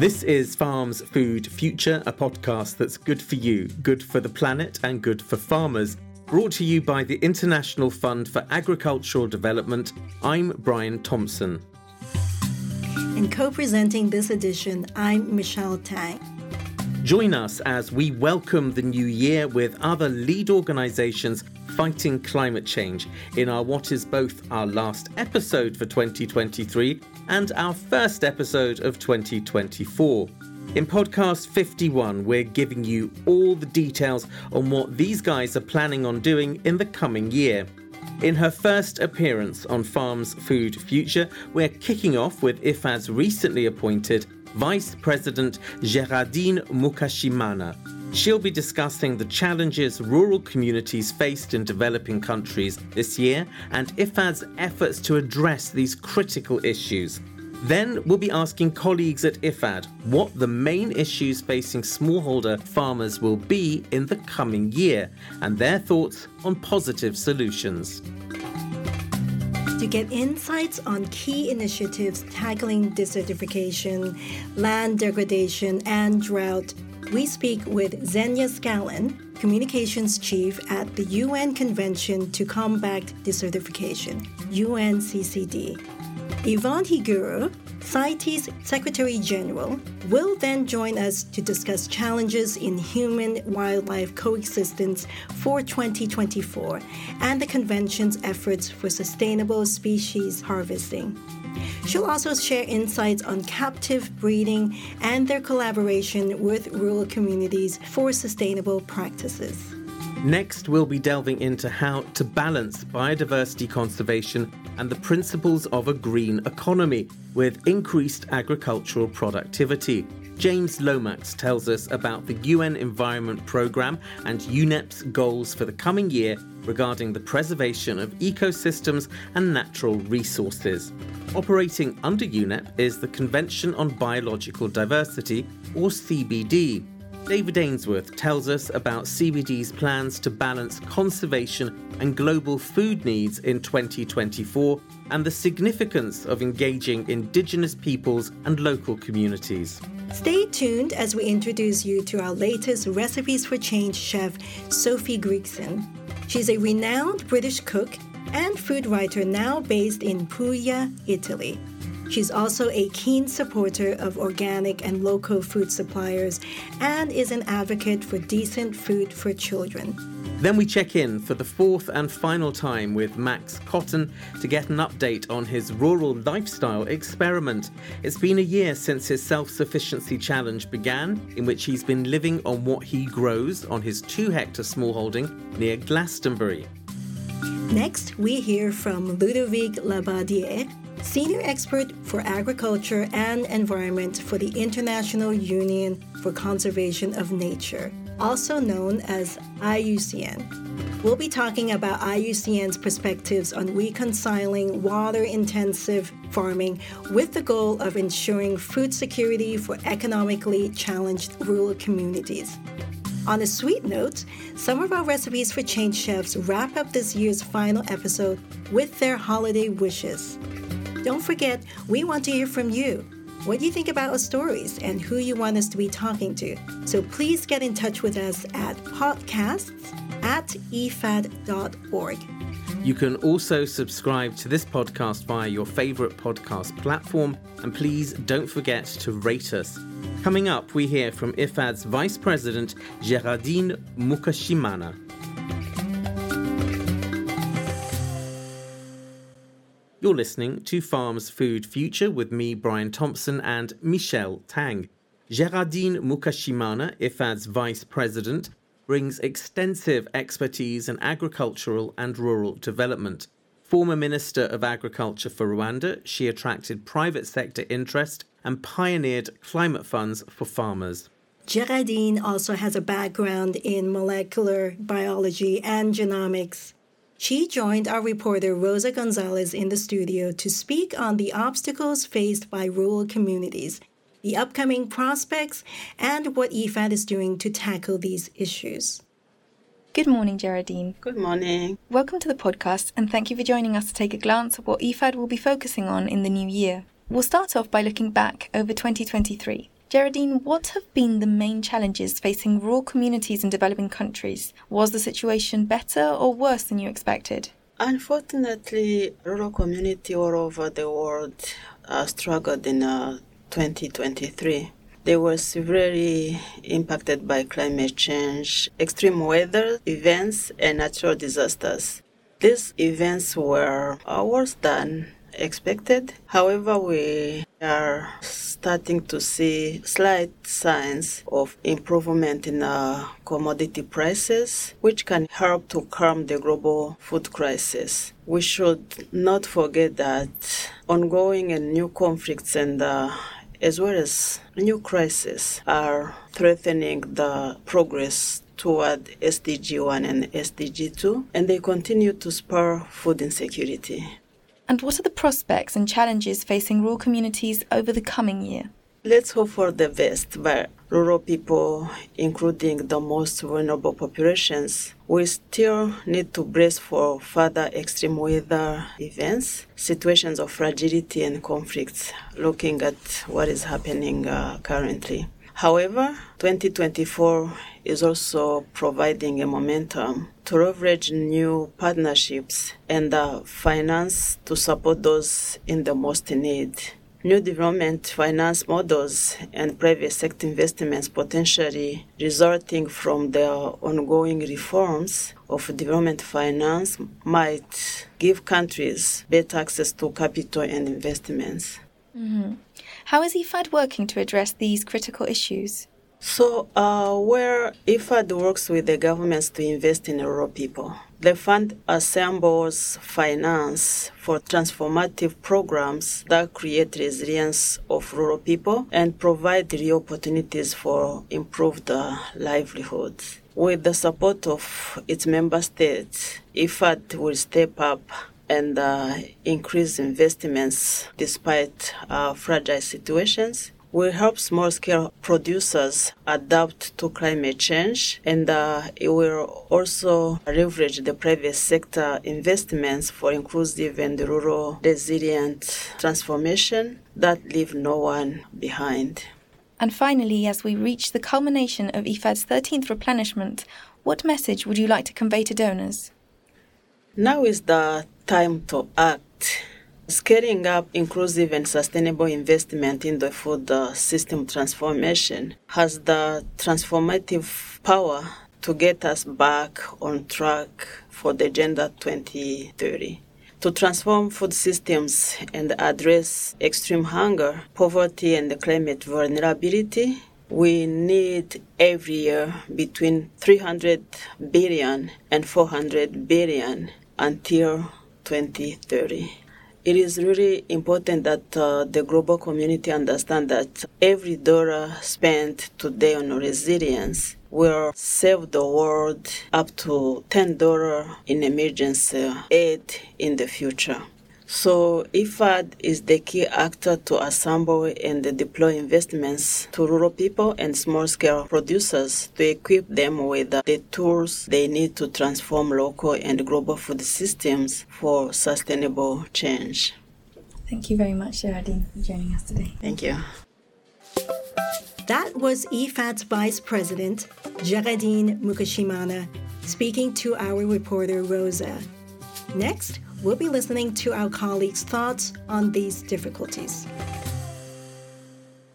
This is Farms Food Future, a podcast that's good for you, good for the planet, and good for farmers. Brought to you by the International Fund for Agricultural Development. I'm Brian Thompson. And co presenting this edition, I'm Michelle Tang. Join us as we welcome the new year with other lead organisations fighting climate change in our what is both our last episode for 2023 and our first episode of 2024. In podcast 51, we're giving you all the details on what these guys are planning on doing in the coming year. In her first appearance on Farms Food Future, we're kicking off with IFAD's recently appointed Vice President Gerardine Mukeshimana. She'll be discussing the challenges rural communities faced in developing countries this year and IFAD's efforts to address these critical issues. Then we'll be asking colleagues at IFAD what the main issues facing smallholder farmers will be in the coming year and their thoughts on positive solutions. To get insights on key initiatives tackling desertification, land degradation, and drought, we speak with Xenya Scanlon, Communications Chief at the UN Convention to Combat Desertification, UNCCD. Ivonne Higuero, CITES Secretary General, will then join us to discuss challenges in human wildlife coexistence for 2024 and the Convention's efforts for sustainable species harvesting. She'll also share insights on captive breeding and their collaboration with rural communities for sustainable practices. Next, we'll be delving into how to balance biodiversity conservation and the principles of a green economy with increased agricultural productivity. James Lomax tells us about the UN Environment Programme and UNEP's goals for the coming year regarding the preservation of ecosystems and natural resources. Operating under UNEP is the Convention on Biological Diversity, or CBD. David Ainsworth tells us about CBD's plans to balance conservation and global food needs in 2024 and the significance of engaging Indigenous peoples and local communities. Stay tuned as we introduce you to our latest Recipes for Change chef, Sophie Grigson. She's a renowned British cook and food writer now based in Puglia, Italy. She's also a keen supporter of organic and local food suppliers and is an advocate for decent food for children. Then we check in for the fourth and final time with Max Cotton to get an update on his rural lifestyle experiment. It's been a year since his self sufficiency challenge began, in which he's been living on what he grows on his two hectare smallholding near Glastonbury. Next, we hear from Ludovic Larbodière, Senior Expert for Agriculture and Environment for the International Union for Conservation of Nature, also known as IUCN. We'll be talking about IUCN's perspectives on reconciling water intensive farming with the goal of ensuring food security for economically challenged rural communities. On a sweet note, some of our recipes for change chefs wrap up this year's final episode with their holiday wishes. Don't forget, we want to hear from you. What do you think about our stories and who you want us to be talking to? So please get in touch with us at podcasts at ifad.org. You can also subscribe to this podcast via your favorite podcast platform, and please don't forget to rate us. Coming up, we hear from IFAD's Vice President Gerardine Mukeshimana. You're listening to Farms Food Future with me, Brian Thompson, and Michelle Tang. Gerardine Mukeshimana, IFAD's Vice President, brings extensive expertise in agricultural and rural development. Former Minister of Agriculture for Rwanda, she attracted private sector interest and pioneered climate funds for farmers. Gerardine also has a background in molecular biology and genomics. She joined our reporter Rosa Gonzalez in the studio to speak on the obstacles faced by rural communities, the upcoming prospects, and what IFAD is doing to tackle these issues. Good morning, Geraldine. Good morning. Welcome to the podcast, and thank you for joining us to take a glance at what IFAD will be focusing on in the new year. We'll start off by looking back over 2023. Geraldine, what have been the main challenges facing rural communities in developing countries? Was the situation better or worse than you expected? Unfortunately, rural community all over the world uh, struggled in uh, 2023. They were severely impacted by climate change, extreme weather events, and natural disasters. These events were uh, worse than expected. However, we are starting to see slight signs of improvement in uh, commodity prices, which can help to calm the global food crisis. We should not forget that ongoing and new conflicts and uh, as well as new crises are threatening the progress toward SDG 1 and SDG 2, and they continue to spur food insecurity. And what are the prospects and challenges facing rural communities over the coming year? Let's hope for the best, but rural people, including the most vulnerable populations, we still need to brace for further extreme weather events, situations of fragility and conflicts, looking at what is happening uh, currently. However, 2024 is also providing a momentum to leverage new partnerships and uh, finance to support those in the most need. New development finance models and private sector investments potentially resulting from the ongoing reforms of development finance might give countries better access to capital and investments. Mm-hmm. How is IFAD working to address these critical issues? So, uh, where IFAD works with the governments to invest in rural people, the fund assembles finance for transformative programs that create resilience of rural people and provide real opportunities for improved uh, livelihoods. With the support of its member states, IFAD will step up and uh, increase investments despite uh, fragile situations will help small scale producers adapt to climate change and uh, it will also leverage the private sector investments for inclusive and rural resilient transformation that leave no one behind. And finally, as we reach the culmination of IFAD's 13th replenishment, what message would you like to convey to donors? Now is the time to act. Scaling up inclusive and sustainable investment in the food uh, system transformation has the transformative power to get us back on track for the Agenda 2030. To transform food systems and address extreme hunger, poverty, and climate vulnerability, we need every year between 300 billion and 400 billion until 2030 it is really important that uh, the global community understand that every dollar spent today on resilience will save the world up to $10 in emergency aid in the future. So IFAD is the key actor to assemble and deploy investments to rural people and small-scale producers to equip them with the tools they need to transform local and global food systems for sustainable change. Thank you very much, Geraldine, for joining us today. Thank you. That was IFAD's Vice President, Geraldine Mukeshimana, speaking to our reporter Rosa. Next, we'll be listening to our colleagues' thoughts on these difficulties.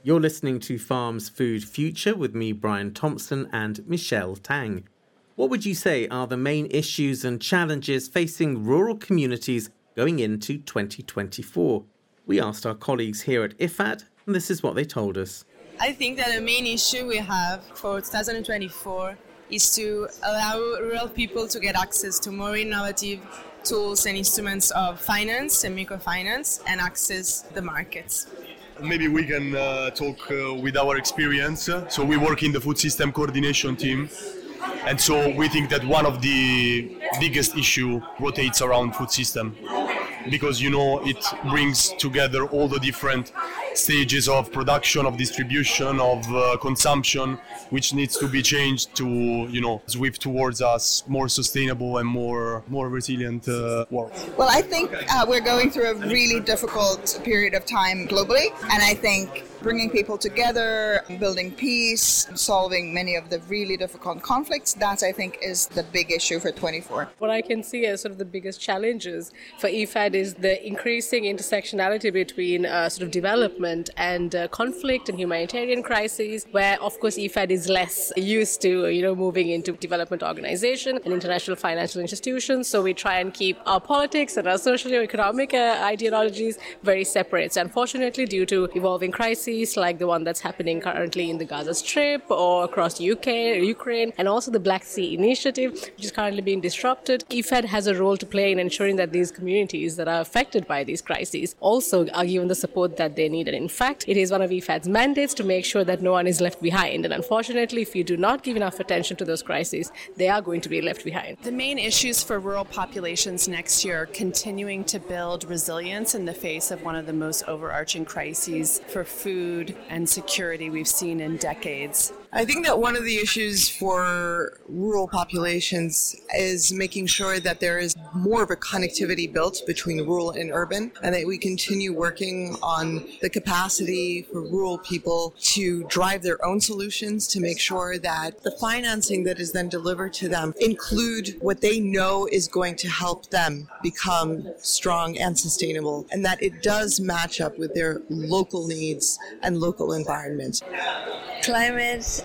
You're listening to Farm's Food Future with me, Brian Thompson, and Michelle Tang. What would you say are the main issues and challenges facing rural communities going into 2024? We asked our colleagues here at IFAD, and this is what they told us. I think that the main issue we have for 2024 is to allow rural people to get access to more innovative tools and instruments of finance and microfinance and access the markets. Maybe we can uh, talk uh, with our experience. So we work in the food system coordination team. And so we think that one of the biggest issue rotates around food system. Because you know it brings together all the different stages of production, of distribution, of uh, consumption, which needs to be changed to you know swift towards us more sustainable and more more resilient uh, world. Well, I think uh, we're going through a really difficult period of time globally, and I think bringing people together, building peace, solving many of the really difficult conflicts. That I think is the big issue for 24. What I can see as sort of the biggest challenges for IFAD is the increasing intersectionality between uh, sort of development and uh, conflict and humanitarian crises, where of course IFAD is less used to, you know, moving into development organization and international financial institutions. So we try and keep our politics and our socio-economic uh, ideologies very separate. So unfortunately, due to evolving crises, like the one that's happening currently in the Gaza Strip or across UK, Ukraine, and also the Black Sea Initiative, which is currently being disrupted. IFAD has a role to play in ensuring that these communities that are affected by these crises also are given the support that they need. And in fact, it is one of IFAD's mandates to make sure that no one is left behind. And unfortunately, if you do not give enough attention to those crises, they are going to be left behind. The main issues for rural populations next year are continuing to build resilience in the face of one of the most overarching crises for food food and security we've seen in decades. I think that one of the issues for rural populations is making sure that there is more of a connectivity built between rural and urban, and that we continue working on the capacity for rural people to drive their own solutions to make sure that the financing that is then delivered to them include what they know is going to help them become strong and sustainable, and that it does match up with their local needs and local environment. Climate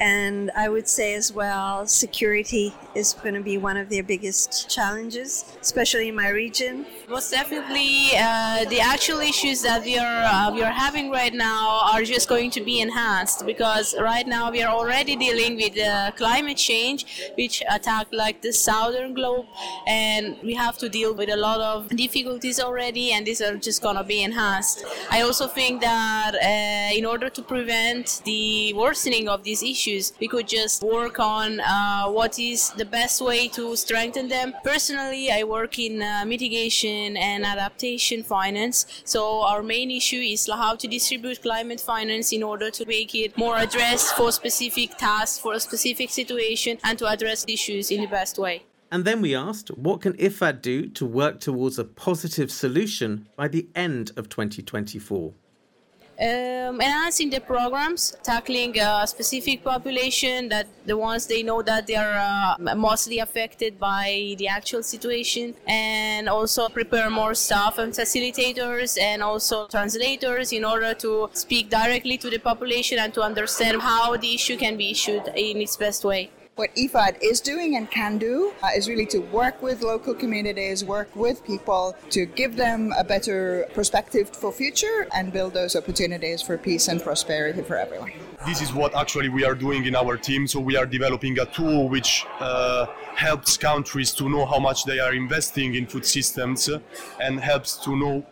and I would say as well, security is going to be one of their biggest challenges, especially in my region. Most definitely, uh, the actual issues that we are uh, we are having right now are just going to be enhanced because right now we are already dealing with uh, climate change, which attacked like the southern globe, and we have to deal with a lot of difficulties already, and these are just gonna be enhanced. I also think that uh, in order to prevent the worsening of these issues issues, we could just work on uh, what is the best way to strengthen them. Personally, I work in uh, mitigation and adaptation finance, so our main issue is how to distribute climate finance in order to make it more addressed for specific tasks, for a specific situation, and to address issues in the best way. And then we asked, what can IFAD do to work towards a positive solution by the end of 2024? Um, enhancing the programs, tackling a specific population that the ones they know that they are uh, mostly affected by the actual situation, and also prepare more staff and facilitators and also translators in order to speak directly to the population and to understand how the issue can be issued in its best way what IFAD is doing and can do uh, is really to work with local communities, work with people to give them a better perspective for future and build those opportunities for peace and prosperity for everyone. This is what actually we are doing in our team. So we are developing a tool which uh, helps countries to know how much they are investing in food systems and helps to know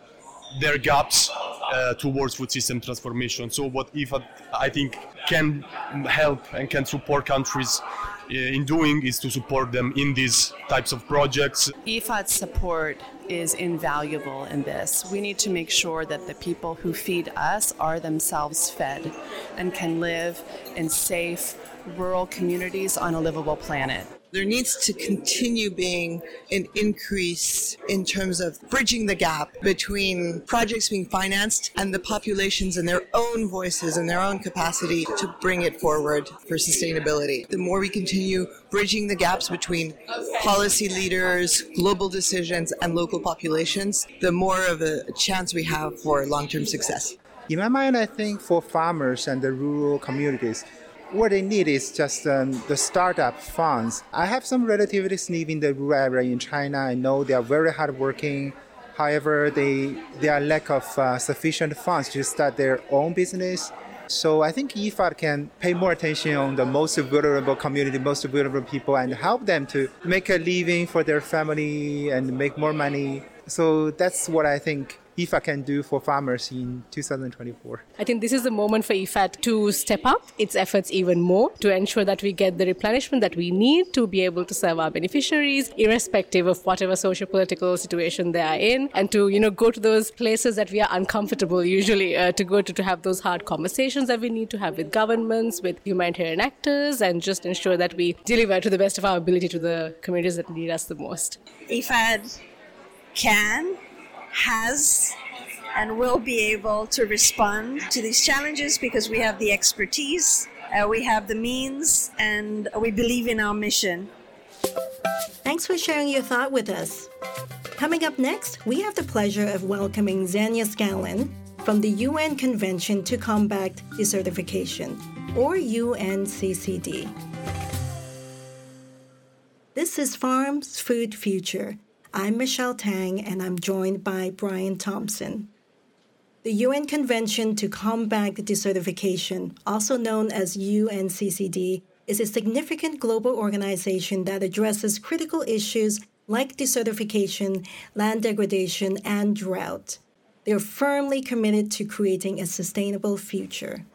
their gaps uh, towards food system transformation. So what IFAD I think can help and can support countries Uh, in doing is to support them in these types of projects. IFAD's support is invaluable in this. We need to make sure that the people who feed us are themselves fed and can live in safe rural communities on a livable planet. There needs to continue being an increase in terms of bridging the gap between projects being financed and the populations and their own voices and their own capacity to bring it forward for sustainability. The more we continue bridging the gaps between policy leaders, global decisions, and local populations, the more of a chance we have for long term success. In my mind, I think for farmers and the rural communities, what they need is just um, the startup funds. I have some relatives living in the rural area in China. I know they are very hardworking. However, they they are lack of uh, sufficient funds to start their own business. So I think IFAD can pay more attention on the most vulnerable community, most vulnerable people, and help them to make a living for their family and make more money So that's what I think IFAD can do for farmers in 2024. I think this is the moment for IFAD to step up its efforts even more to ensure that we get the replenishment that we need to be able to serve our beneficiaries, irrespective of whatever social political situation they are in, and to you know go to those places that we are uncomfortable usually uh, to go to to have those hard conversations that we need to have with governments, with humanitarian actors, and just ensure that we deliver to the best of our ability to the communities that need us the most. IFAD can has and will be able to respond to these challenges because we have the expertise, uh, we have the means, and we believe in our mission. Thanks for sharing your thought with us. Coming up next, we have the pleasure of welcoming Xenya Scanlon from the UN Convention to Combat Desertification, or UNCCD. This is Farms Food Future I'm Michelle Tang, and I'm joined by Brian Thompson. The UN Convention to Combat Desertification, also known as UNCCD, is a significant global organization that addresses critical issues like desertification, land degradation, and drought. They're firmly committed to creating a sustainable future.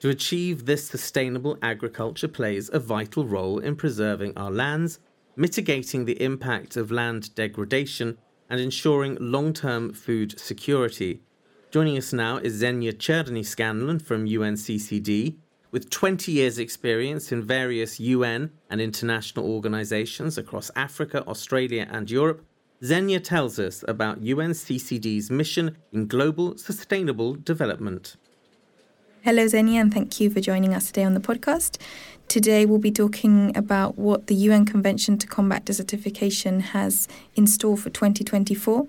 To achieve this, sustainable agriculture plays a vital role in preserving our lands mitigating the impact of land degradation, and ensuring long term food security. Joining us now is Xenya Cherny Scanlon from UNCCD. With 20 years' experience in various UN and international organizations across Africa, Australia, and Europe, Xenya tells us about UNCCD's mission in global sustainable development. Hello, Xenya, and thank you for joining us today on the podcast. Today, we'll be talking about what the UN Convention to Combat Desertification has in store for 2024.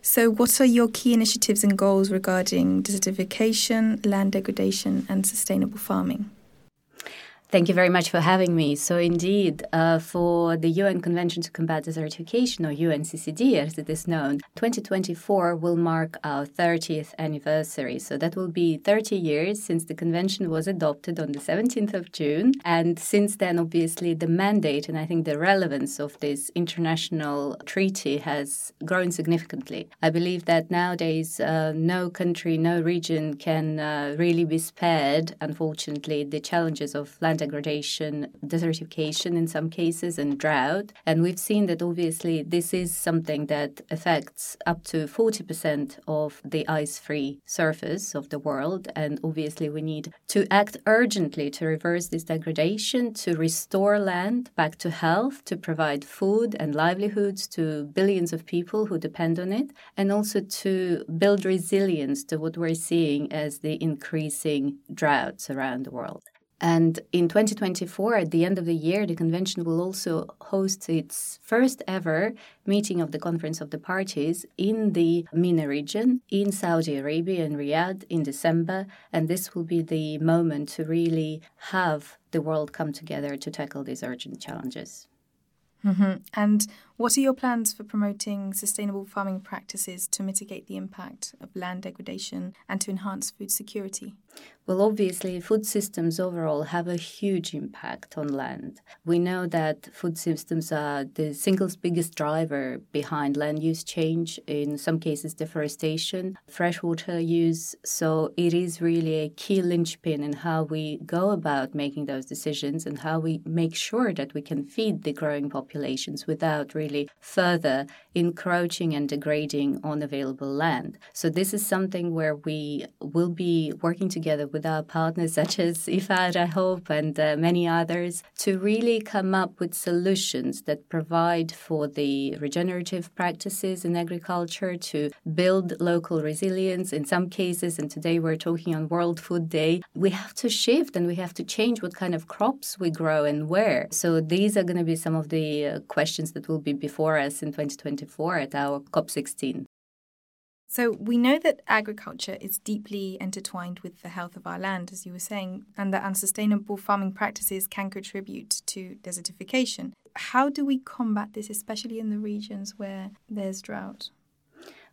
So, what are your key initiatives and goals regarding desertification, land degradation, and sustainable farming? Thank you very much for having me. So, indeed, uh, for the UN Convention to Combat Desertification, or UNCCD as it is known, 2024 will mark our 30th anniversary. So, that will be 30 years since the convention was adopted on the 17th of June. And since then, obviously, the mandate and I think the relevance of this international treaty has grown significantly. I believe that nowadays, uh, no country, no region can uh, really be spared, unfortunately, the challenges of land degradation, desertification in some cases, and drought. And we've seen that obviously this is something that affects up to 40% of the ice free surface of the world. And obviously, we need to act urgently to reverse this degradation, to restore land back to health, to provide food and livelihoods to billions of people who depend on it, and also to build resilience to what we're seeing as the increasing droughts around the world. And in 2024, at the end of the year, the convention will also host its first ever meeting of the Conference of the Parties in the MENA region in Saudi Arabia in Riyadh in December. And this will be the moment to really have the world come together to tackle these urgent challenges. Mm-hmm. And what are your plans for promoting sustainable farming practices to mitigate the impact of land degradation and to enhance food security? Well, obviously, food systems overall have a huge impact on land. We know that food systems are the single biggest driver behind land use change, in some cases, deforestation, freshwater use. So, it is really a key linchpin in how we go about making those decisions and how we make sure that we can feed the growing populations without really further encroaching and degrading on available land. So, this is something where we will be working together with our partners such as IFAD, I hope, and uh, many others to really come up with solutions that provide for the regenerative practices in agriculture to build local resilience in some cases. And today we're talking on World Food Day. We have to shift and we have to change what kind of crops we grow and where. So these are going to be some of the uh, questions that will be before us in 2024 at our COP16. So, we know that agriculture is deeply intertwined with the health of our land, as you were saying, and that unsustainable farming practices can contribute to desertification. How do we combat this, especially in the regions where there's drought?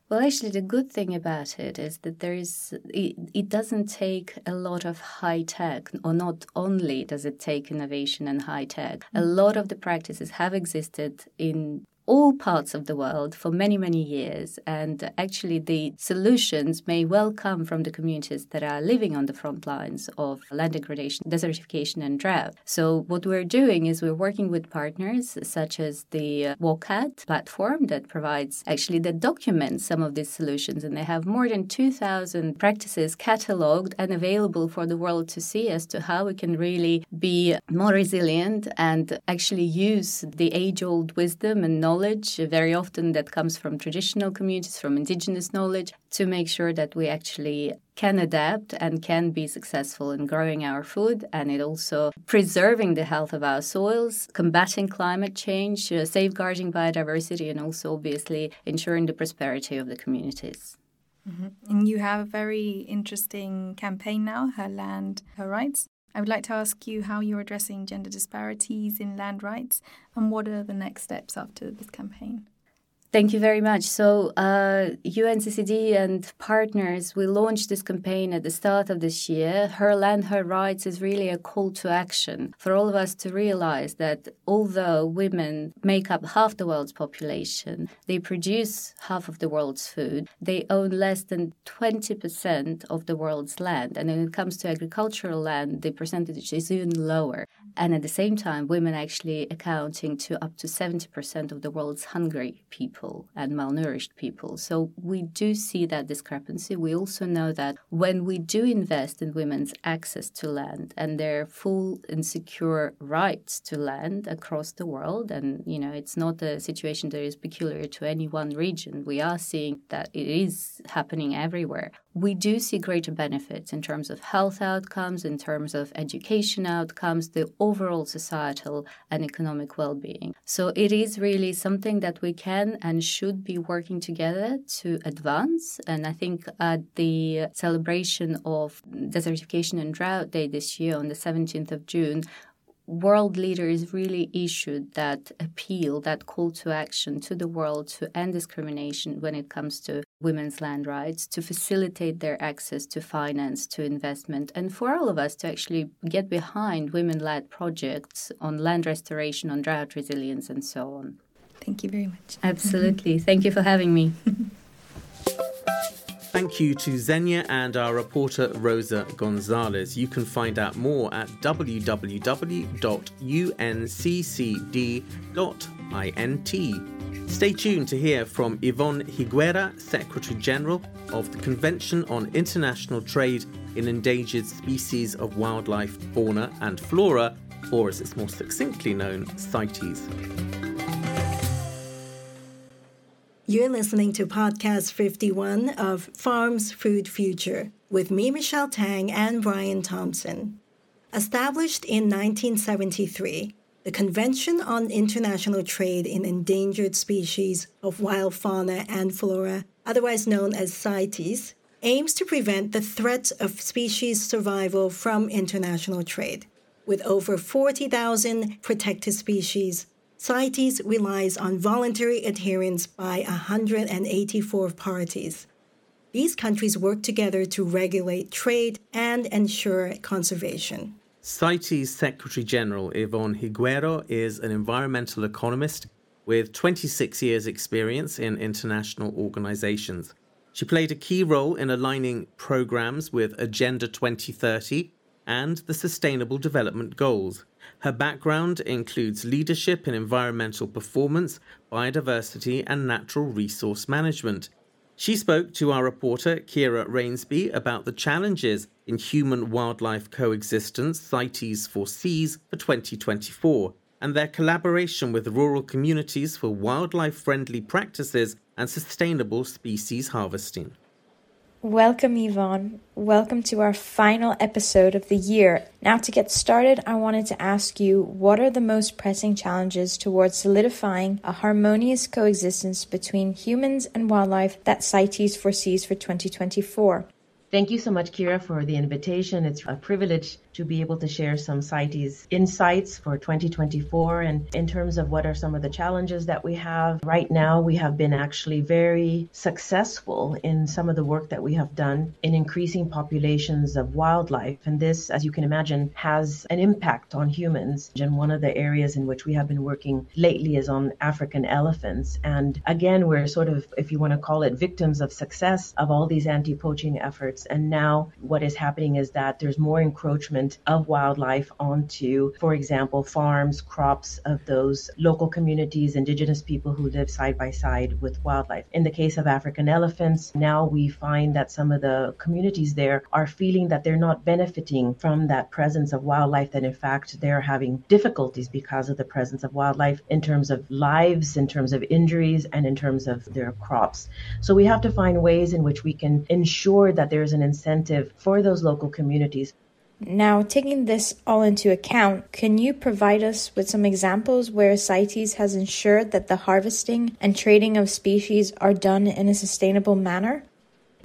Well, actually, the good thing about it is that there is it, it doesn't take a lot of high tech, or not only does it take innovation and high tech. A mm. lot of the practices have existed in all parts of the world for many, many years. And actually, the solutions may well come from the communities that are living on the front lines of land degradation, desertification, and drought. So, what we're doing is we're working with partners such as the WOCAT platform that provides actually that documents some of these solutions. And they have more than 2,000 practices cataloged and available for the world to see as to how we can really be more resilient and actually use the age old wisdom and knowledge, very often that comes from traditional communities, from indigenous knowledge, to make sure that we actually can adapt and can be successful in growing our food and it also preserving the health of our soils, combating climate change, uh, safeguarding biodiversity, and also obviously ensuring the prosperity of the communities. Mm-hmm. And you have a very interesting campaign now, Her Land, Her Rights. I would like to ask you how you're addressing gender disparities in land rights and what are the next steps after this campaign? Thank you very much. So, uh, UNCCD and partners, we launched this campaign at the start of this year. Her Land, Her Rights is really a call to action for all of us to realize that although women make up half the world's population, they produce half of the world's food, they own less than 20% of the world's land. And when it comes to agricultural land, the percentage is even lower. And at the same time, women actually accounting to up to 70% of the world's hungry people and malnourished people. So we do see that discrepancy. We also know that when we do invest in women's access to land and their full and secure rights to land across the world, and you know, it's not a situation that is peculiar to any one region. We are seeing that it is happening everywhere we do see greater benefits in terms of health outcomes, in terms of education outcomes, the overall societal and economic well being. So it is really something that we can and should be working together to advance. And I think at the celebration of Desertification and Drought Day this year on the 17th of June, world leaders really issued that appeal, that call to action to the world to end discrimination when it comes to women's land rights, to facilitate their access to finance, to investment, and for all of us to actually get behind women led projects on land restoration, on drought resilience, and so on. Thank you very much. Absolutely. Thank you for having me. Thank you to Xenya and our reporter Rosa Gonzalez. You can find out more at www.unccd.int. Stay tuned to hear from Ivonne Higuero, Secretary General of the Convention on International Trade in Endangered Species of Wildlife, Fauna and Flora, or as it's more succinctly known, CITES. You're listening to podcast 51 of Farms Food Future with me, Michelle Tang, and Brian Thompson. Established in 1973, the Convention on International Trade in Endangered Species of Wild Fauna and Flora, otherwise known as CITES, aims to prevent the threat of species survival from international trade. With over 40,000 protected species, CITES relies on voluntary adherence by 184 parties. These countries work together to regulate trade and ensure conservation. CITES Secretary General Ivonne Higuero is an environmental economist with 26 years' experience in international organizations. She played a key role in aligning programs with Agenda 2030 and the Sustainable Development Goals. Her background includes leadership in environmental performance, biodiversity, and natural resource management. She spoke to our reporter, Kira Rainsby, about the challenges in human wildlife coexistence CITES foresees for 2024 and their collaboration with rural communities for wildlife friendly practices and sustainable species harvesting. Welcome, Ivonne. Welcome to our final episode of the year. Now, to get started, I wanted to ask you what are the most pressing challenges towards solidifying a harmonious coexistence between humans and wildlife that CITES foresees for 2024? Thank you so much, Kira, for the invitation. It's a privilege to be able to share some CITES insights for 2024. And in terms of what are some of the challenges that we have, right now we have been actually very successful in some of the work that we have done in increasing populations of wildlife. And this, as you can imagine, has an impact on humans. And one of the areas in which we have been working lately is on African elephants. And again, we're sort of, if you want to call it, victims of success of all these anti poaching efforts. And now what is happening is that there's more encroachment of wildlife onto, for example, farms, crops of those local communities, indigenous people who live side by side with wildlife. In the case of African elephants, now we find that some of the communities there are feeling that they're not benefiting from that presence of wildlife, that in fact they're having difficulties because of the presence of wildlife in terms of lives, in terms of injuries, and in terms of their crops. So we have to find ways in which we can ensure that there's an incentive for those local communities now, taking this all into account, can you provide us with some examples where CITES has ensured that the harvesting and trading of species are done in a sustainable manner?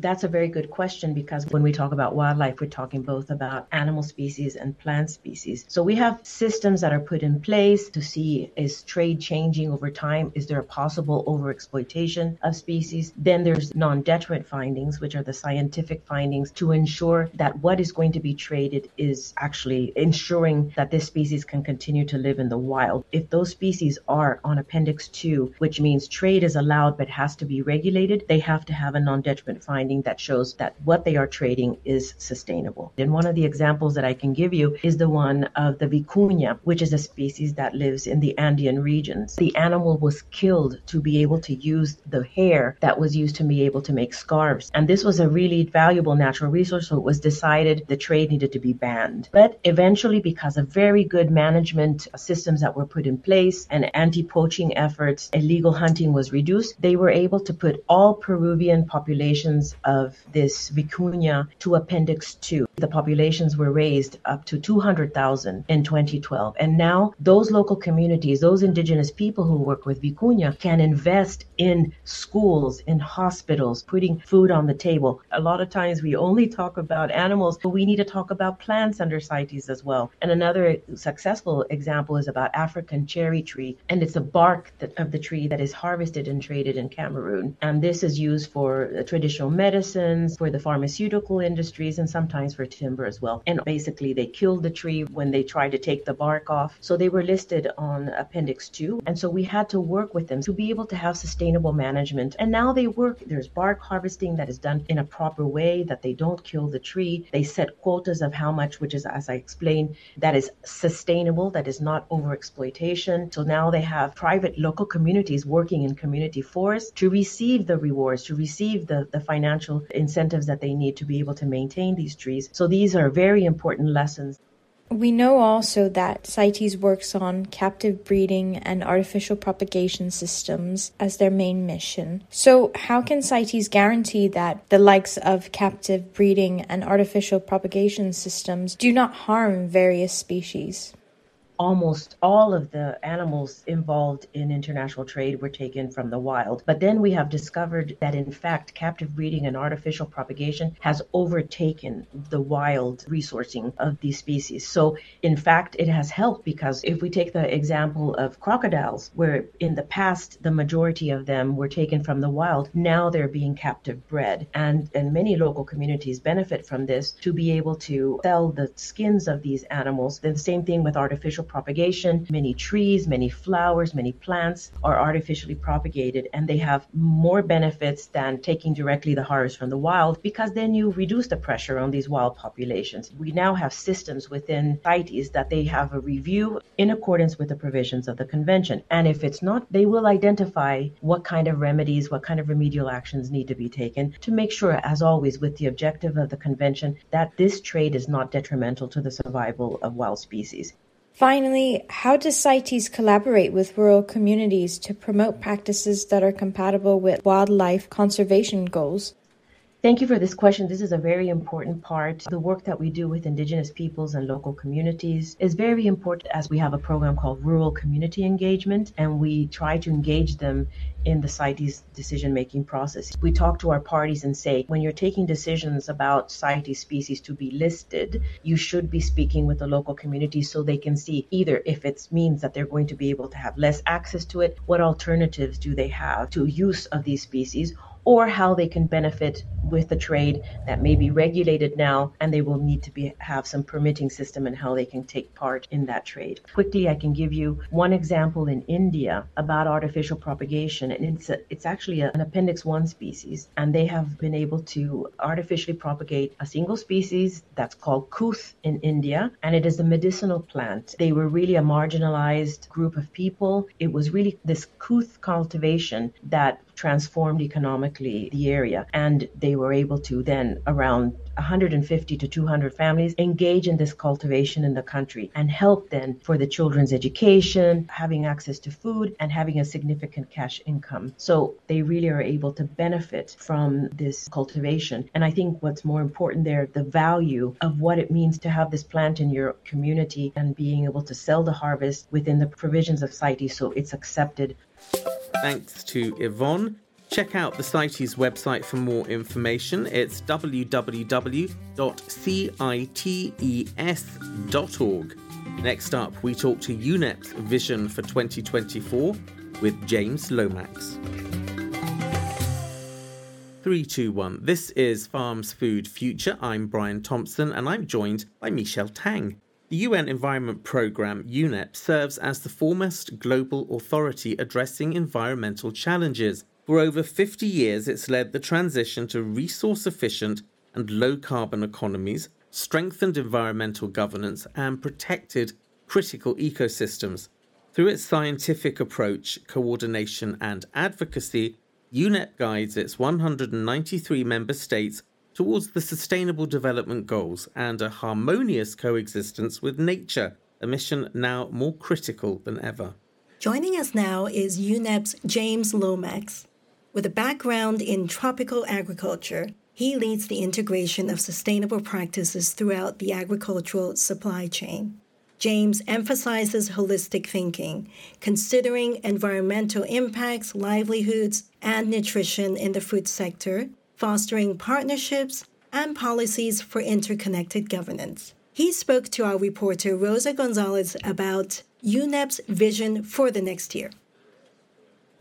That's a very good question because when we talk about wildlife, we're talking both about animal species and plant species. So we have systems that are put in place to see is trade changing over time? Is there a possible overexploitation of species? Then there's non detriment findings, which are the scientific findings to ensure that what is going to be traded is actually ensuring that this species can continue to live in the wild. If those species are on Appendix 2, which means trade is allowed but has to be regulated, they have to have a non detriment finding finding that shows that what they are trading is sustainable. And one of the examples that I can give you is the one of the vicuña, which is a species that lives in the Andean regions. The animal was killed to be able to use the hair that was used to be able to make scarves. And this was a really valuable natural resource, so it was decided the trade needed to be banned. But eventually, because of very good management systems that were put in place and anti poaching efforts, illegal hunting was reduced, they were able to put all Peruvian populations of this vicuña to Appendix 2. The populations were raised up to 200,000 in 2012. And now those local communities, those indigenous people who work with vicuña can invest in schools, in hospitals, putting food on the table. A lot of times we only talk about animals, but we need to talk about plants under CITES as well. And another successful example is about African cherry tree, and it's a bark that, of the tree that is harvested and traded in Cameroon. And this is used for traditional medicines, for the pharmaceutical industries, and sometimes for timber as well. And basically, they killed the tree when they tried to take the bark off. So they were listed on Appendix 2. And so we had to work with them to be able to have sustainable management. And now they work, there's bark harvesting that is done in a proper way, that they don't kill the tree. They set quotas of how much, which is, as I explained, that is sustainable, that is not overexploitation. So now they have private local communities working in community forests to receive the rewards, to receive the, the financial financial incentives that they need to be able to maintain these trees. So these are very important lessons. We know also that CITES works on captive breeding and artificial propagation systems as their main mission. So, how can CITES guarantee that the likes of captive breeding and artificial propagation systems do not harm various species? Almost all of the animals involved in international trade were taken from the wild. But then we have discovered that, in fact, captive breeding and artificial propagation has overtaken the wild resourcing of these species. So, in fact, it has helped because if we take the example of crocodiles, where in the past the majority of them were taken from the wild, now they're being captive bred. And, and many local communities benefit from this to be able to sell the skins of these animals. The same thing with artificial propagation. Many trees, many flowers, many plants are artificially propagated and they have more benefits than taking directly the harvest from the wild because then you reduce the pressure on these wild populations. We now have systems within CITES that they have a review in accordance with the provisions of the convention. And if it's not, they will identify what kind of remedies, what kind of remedial actions need to be taken to make sure, as always, with the objective of the convention, that this trade is not detrimental to the survival of wild species. Finally, how does CITES collaborate with rural communities to promote practices that are compatible with wildlife conservation goals? Thank you for this question. This is a very important part. The work that we do with Indigenous peoples and local communities is very important as we have a program called Rural Community Engagement, and we try to engage them in the CITES decision making process. We talk to our parties and say, when you're taking decisions about CITES species to be listed, you should be speaking with the local community so they can see either if it means that they're going to be able to have less access to it, what alternatives do they have to use of these species, or how they can benefit with the trade that may be regulated now and they will need to be have some permitting system and how they can take part in that trade. Quickly I can give you one example in India about artificial propagation and it's a, it's actually an appendix 1 species and they have been able to artificially propagate a single species that's called kuth in India and it is a medicinal plant. They were really a marginalized group of people. It was really this kuth cultivation that transformed economically the area. And they were able to then, around 150 to 200 families, engage in this cultivation in the country and help then for the children's education, having access to food, and having a significant cash income. So they really are able to benefit from this cultivation. And I think what's more important there, the value of what it means to have this plant in your community and being able to sell the harvest within the provisions of CITES so it's accepted Thanks to Ivonne. Check out the CITES website for more information. It's www.cites.org. Next up, we talk to UNEP's vision for 2024 with James Lomax. 321. This is Farms Food Future. I'm Brian Thompson and I'm joined by Michelle Tang. The UN Environment Programme, UNEP, serves as the foremost global authority addressing environmental challenges. For over 50 years, it's led the transition to resource efficient and low carbon economies, strengthened environmental governance, and protected critical ecosystems. Through its scientific approach, coordination, and advocacy, UNEP guides its 193 member states towards the Sustainable Development Goals and a harmonious coexistence with nature, a mission now more critical than ever. Joining us now is UNEP's James Lomax. With a background in tropical agriculture, he leads the integration of sustainable practices throughout the agricultural supply chain. James emphasizes holistic thinking, considering environmental impacts, livelihoods, and nutrition in the food sector fostering partnerships and policies for interconnected governance. He spoke to our reporter Rosa Gonzalez about UNEP's vision for the next year.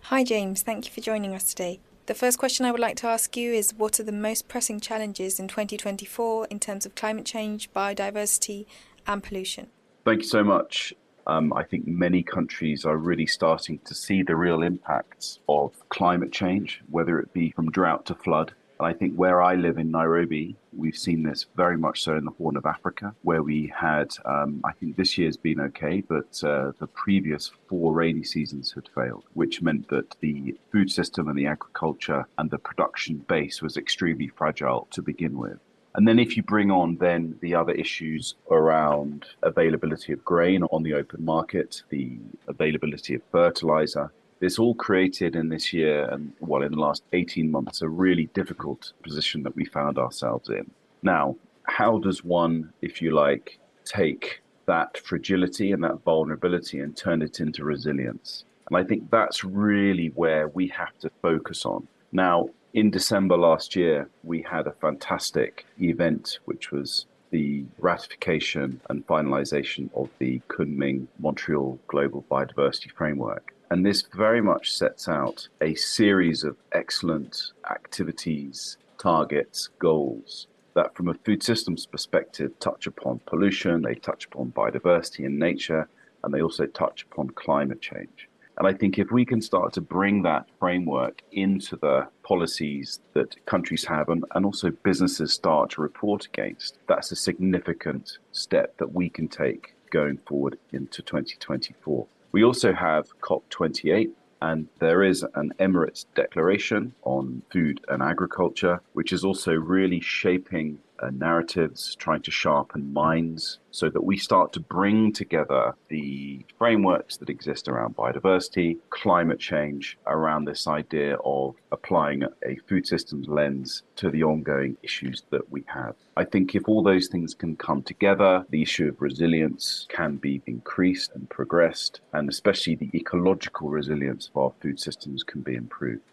Hi, James. Thank you for joining us today. The first question I would like to ask you is What are the most pressing challenges in 2024 in terms of climate change, biodiversity, and pollution? Thank you so much. Um, I think many countries are really starting to see the real impacts of climate change, whether it be from drought to flood, and I think where I live in Nairobi, we've seen this very much so in the Horn of Africa, where we had, um, I think this year's been okay, but uh, the previous four rainy seasons had failed, which meant that the food system and the agriculture and the production base was extremely fragile to begin with. And then if you bring on then the other issues around availability of grain on the open market, the availability of fertilizer, this all created in this year and well in the last 18 months a really difficult position that we found ourselves in. Now how does one if you like take that fragility and that vulnerability and turn it into resilience? And i think that's really where we have to focus on. Now in december last year we had a fantastic event which was the ratification and finalization of the Kunming Montreal Global Biodiversity Framework. And this very much sets out a series of excellent activities, targets, goals that, from a food systems perspective, touch upon pollution, they touch upon biodiversity and nature, and they also touch upon climate change. And I think if we can start to bring that framework into the policies that countries have and, and also businesses start to report against, that's a significant step that we can take going forward into 2024. We also have COP28, and there is an Emirates Declaration on Food and Agriculture, which is also really shaping uh, narratives, trying to sharpen minds so that we start to bring together the frameworks that exist around biodiversity, climate change, around this idea of applying a food systems lens to the ongoing issues that we have. I think if all those things can come together, the issue of resilience can be increased and progressed, and especially the ecological resilience of our food systems can be improved.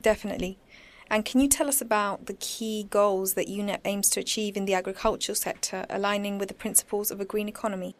Definitely. And can you tell us about the key goals that UNEP aims to achieve in the agricultural sector, aligning with the principles of a green economy?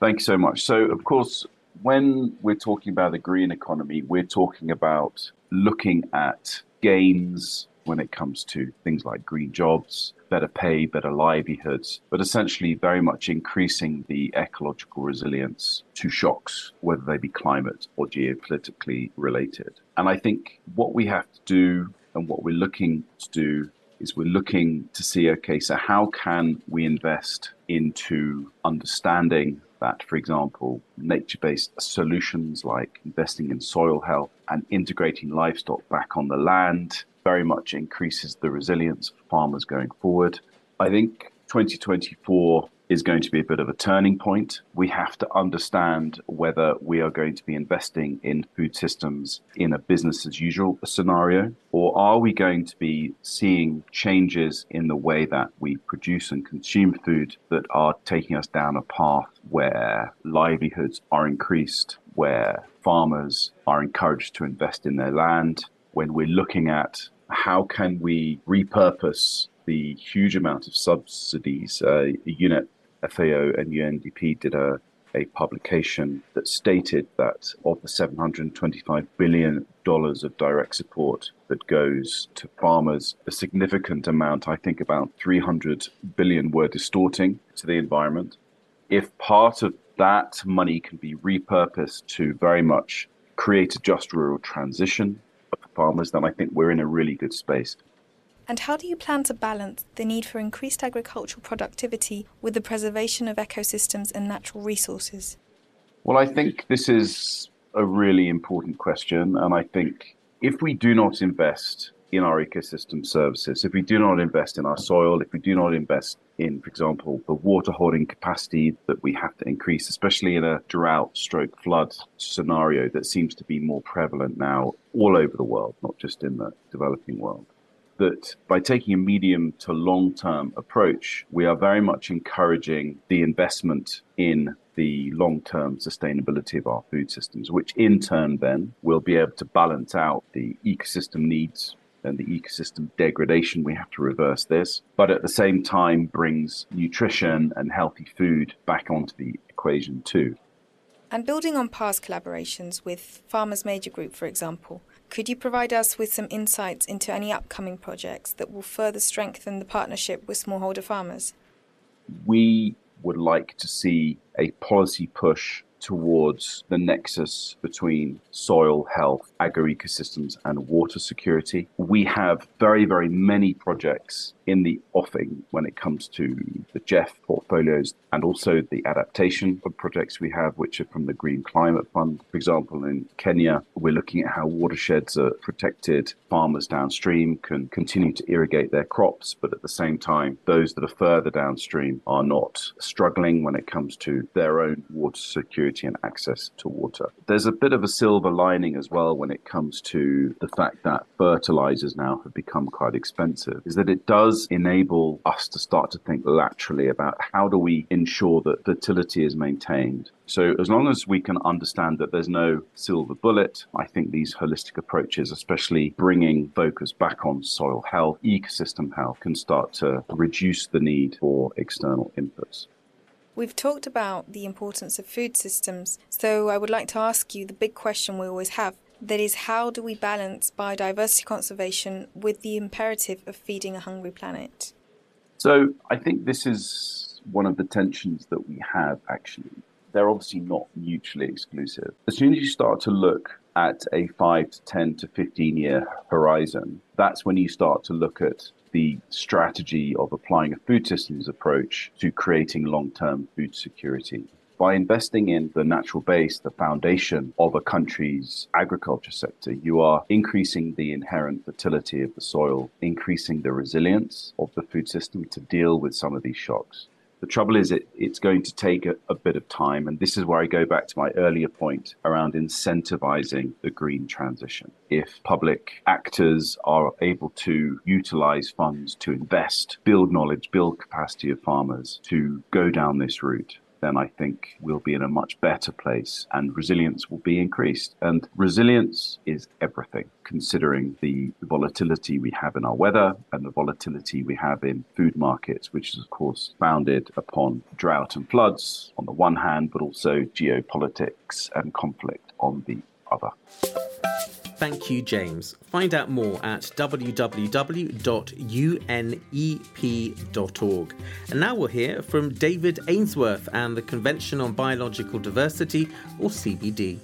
Thank you so much. So, of course, when we're talking about the green economy, we're talking about looking at gains when it comes to things like green jobs, better pay, better livelihoods, but essentially very much increasing the ecological resilience to shocks, whether they be climate or geopolitically related. And I think what we have to do and what we're looking to do is we're looking to see okay, so how can we invest into understanding that, for example, nature based solutions like investing in soil health and integrating livestock back on the land very much increases the resilience of farmers going forward. I think 2024 is going to be a bit of a turning point. We have to understand whether we are going to be investing in food systems in a business as usual scenario, or are we going to be seeing changes in the way that we produce and consume food that are taking us down a path where livelihoods are increased, where farmers are encouraged to invest in their land, when we're looking at how can we repurpose the huge amount of subsidies. Uh, UNEP FAO and UNDP did a, a publication that stated that of the $725 billion of direct support that goes to farmers, a significant amount, I think about 300 billion were distorting to the environment. If part of that money can be repurposed to very much create a just rural transition for farmers, then I think we're in a really good space. And how do you plan to balance the need for increased agricultural productivity with the preservation of ecosystems and natural resources? Well, I think this is a really important question. And I think if we do not invest in our ecosystem services, if we do not invest in our soil, if we do not invest in, for example, the water holding capacity that we have to increase, especially in a drought stroke flood scenario that seems to be more prevalent now all over the world, not just in the developing world that by taking a medium to long term approach, we are very much encouraging the investment in the long term sustainability of our food systems, which in turn then will be able to balance out the ecosystem needs and the ecosystem degradation. We have to reverse this, but at the same time brings nutrition and healthy food back onto the equation too. And building on past collaborations with Farmers Major Group, for example, could you provide us with some insights into any upcoming projects that will further strengthen the partnership with smallholder farmers? We would like to see a policy push towards the nexus between soil health, agroecosystems, and water security. We have very, very many projects in the offing when it comes to the GEF portfolios and also the adaptation of projects we have, which are from the Green Climate Fund. For example, in Kenya, we're looking at how watersheds are protected. Farmers downstream can continue to irrigate their crops, but at the same time, those that are further downstream are not struggling when it comes to their own water security and access to water. There's a bit of a silver lining as well when it comes to the fact that fertilizers now have become quite expensive, is that it does does enable us to start to think laterally about how do we ensure that fertility is maintained. So, as long as we can understand that there's no silver bullet, I think these holistic approaches, especially bringing focus back on soil health, ecosystem health, can start to reduce the need for external inputs. We've talked about the importance of food systems, so I would like to ask you the big question we always have that is, how do we balance biodiversity conservation with the imperative of feeding a hungry planet? So, I think this is one of the tensions that we have actually. They're obviously not mutually exclusive. As soon as you start to look at a 5 to 10 to 15 year horizon, that's when you start to look at the strategy of applying a food systems approach to creating long term food security by investing in the natural base, the foundation of a country's agriculture sector, you are increasing the inherent fertility of the soil, increasing the resilience of the food system to deal with some of these shocks. The trouble is, it, it's going to take a, a, bit of time. And this is where I go back to my earlier point around incentivizing the green transition. If public actors are able to utilize funds to invest, build knowledge, build capacity of farmers to go down this route, then I think we'll be in a much better place and resilience will be increased. And resilience is everything, considering the volatility we have in our weather and the volatility we have in food markets, which is, of course, founded upon drought and floods on the one hand, but also geopolitics and conflict on the other. Thank you, James. Find out more at www.unep.org. And now we'll hear from David Ainsworth and the Convention on Biological Diversity, or CBD.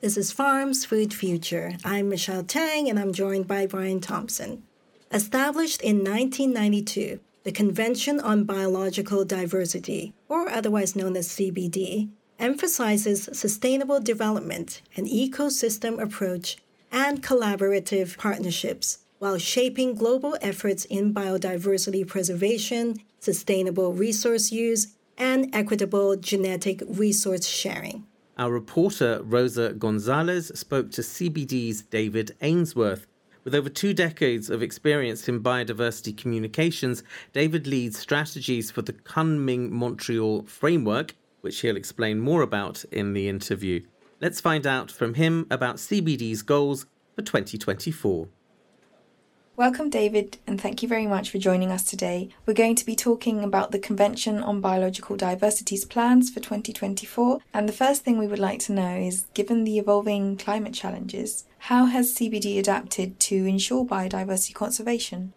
This is Farms Food Future. I'm Michelle Tang, and I'm joined by Brian Thompson. Established in 1992, the Convention on Biological Diversity, or otherwise known as CBD, emphasizes sustainable development, an ecosystem approach, and collaborative partnerships while shaping global efforts in biodiversity preservation, sustainable resource use, and equitable genetic resource sharing. Our reporter Rosa Gonzalez spoke to CBD's David Ainsworth. With over two decades of experience in biodiversity communications, David leads strategies for the Kunming Montreal Framework which he'll explain more about in the interview. Let's find out from him about CBD's goals for 2024. Welcome, David, and thank you very much for joining us today. We're going to be talking about the Convention on Biological Diversity's plans for 2024. And the first thing we would like to know is given the evolving climate challenges, how has CBD adapted to ensure biodiversity conservation?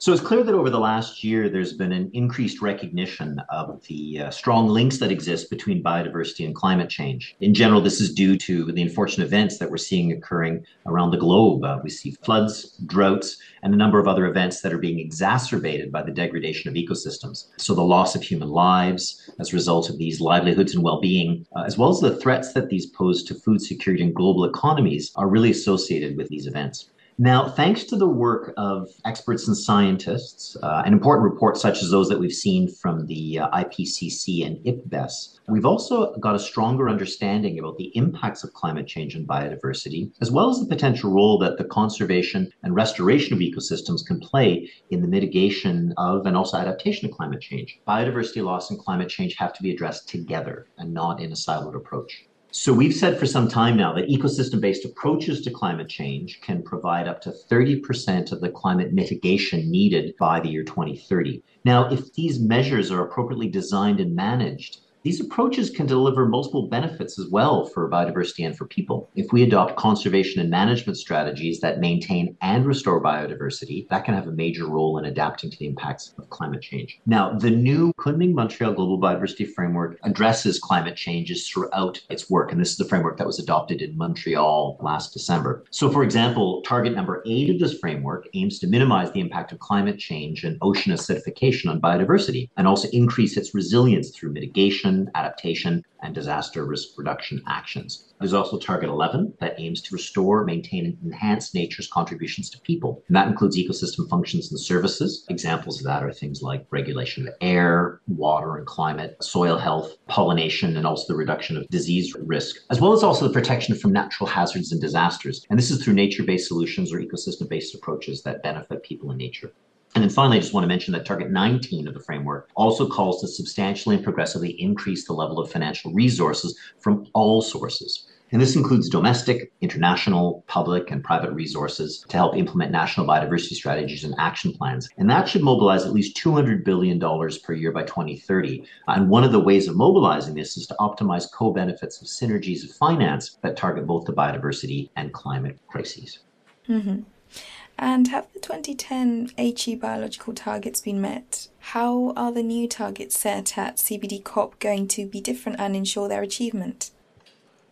So it's clear that over the last year, there's been an increased recognition of the uh, strong links that exist between biodiversity and climate change. In general, this is due to the unfortunate events that we're seeing occurring around the globe. Uh, we see floods, droughts, and a number of other events that are being exacerbated by the degradation of ecosystems. So the loss of human lives as a result of these livelihoods and well-being, uh, as well as the threats that these pose to food security and global economies are really associated with these events. Now, thanks to the work of experts and scientists, uh, and important reports such as those that we've seen from the uh, IPCC and IPBES, we've also got a stronger understanding about the impacts of climate change and biodiversity, as well as the potential role that the conservation and restoration of ecosystems can play in the mitigation of and also adaptation to climate change. Biodiversity loss and climate change have to be addressed together and not in a siloed approach. So we've said for some time now that ecosystem-based approaches to climate change can provide up to 30% of the climate mitigation needed by the year 2030. Now, if these measures are appropriately designed and managed, these approaches can deliver multiple benefits as well for biodiversity and for people. If we adopt conservation and management strategies that maintain and restore biodiversity, that can have a major role in adapting to the impacts of climate change. Now, the new Kunming Montreal Global Biodiversity Framework addresses climate changes throughout its work, and this is the framework that was adopted in Montreal last December. So, for example, target number eight of this framework aims to minimize the impact of climate change and ocean acidification on biodiversity and also increase its resilience through mitigation adaptation, and disaster risk reduction actions. There's also Target 11 that aims to restore, maintain, and enhance nature's contributions to people. And that includes ecosystem functions and services. Examples of that are things like regulation of air, water and climate, soil health, pollination, and also the reduction of disease risk, as well as also the protection from natural hazards and disasters. And this is through nature based solutions or ecosystem based approaches that benefit people and nature. And then finally, I just want to mention that Target 19 of the framework also calls to substantially and progressively increase the level of financial resources from all sources. And this includes domestic, international, public, and private resources to help implement national biodiversity strategies and action plans. And that should mobilize at least $200 billion per year by 2030. And one of the ways of mobilizing this is to optimize co benefits of synergies of finance that target both the biodiversity and climate crises. Mm-hmm. And have the 2010 Aichi biological targets been met? How are the new targets set at CBD COP going to be different and ensure their achievement?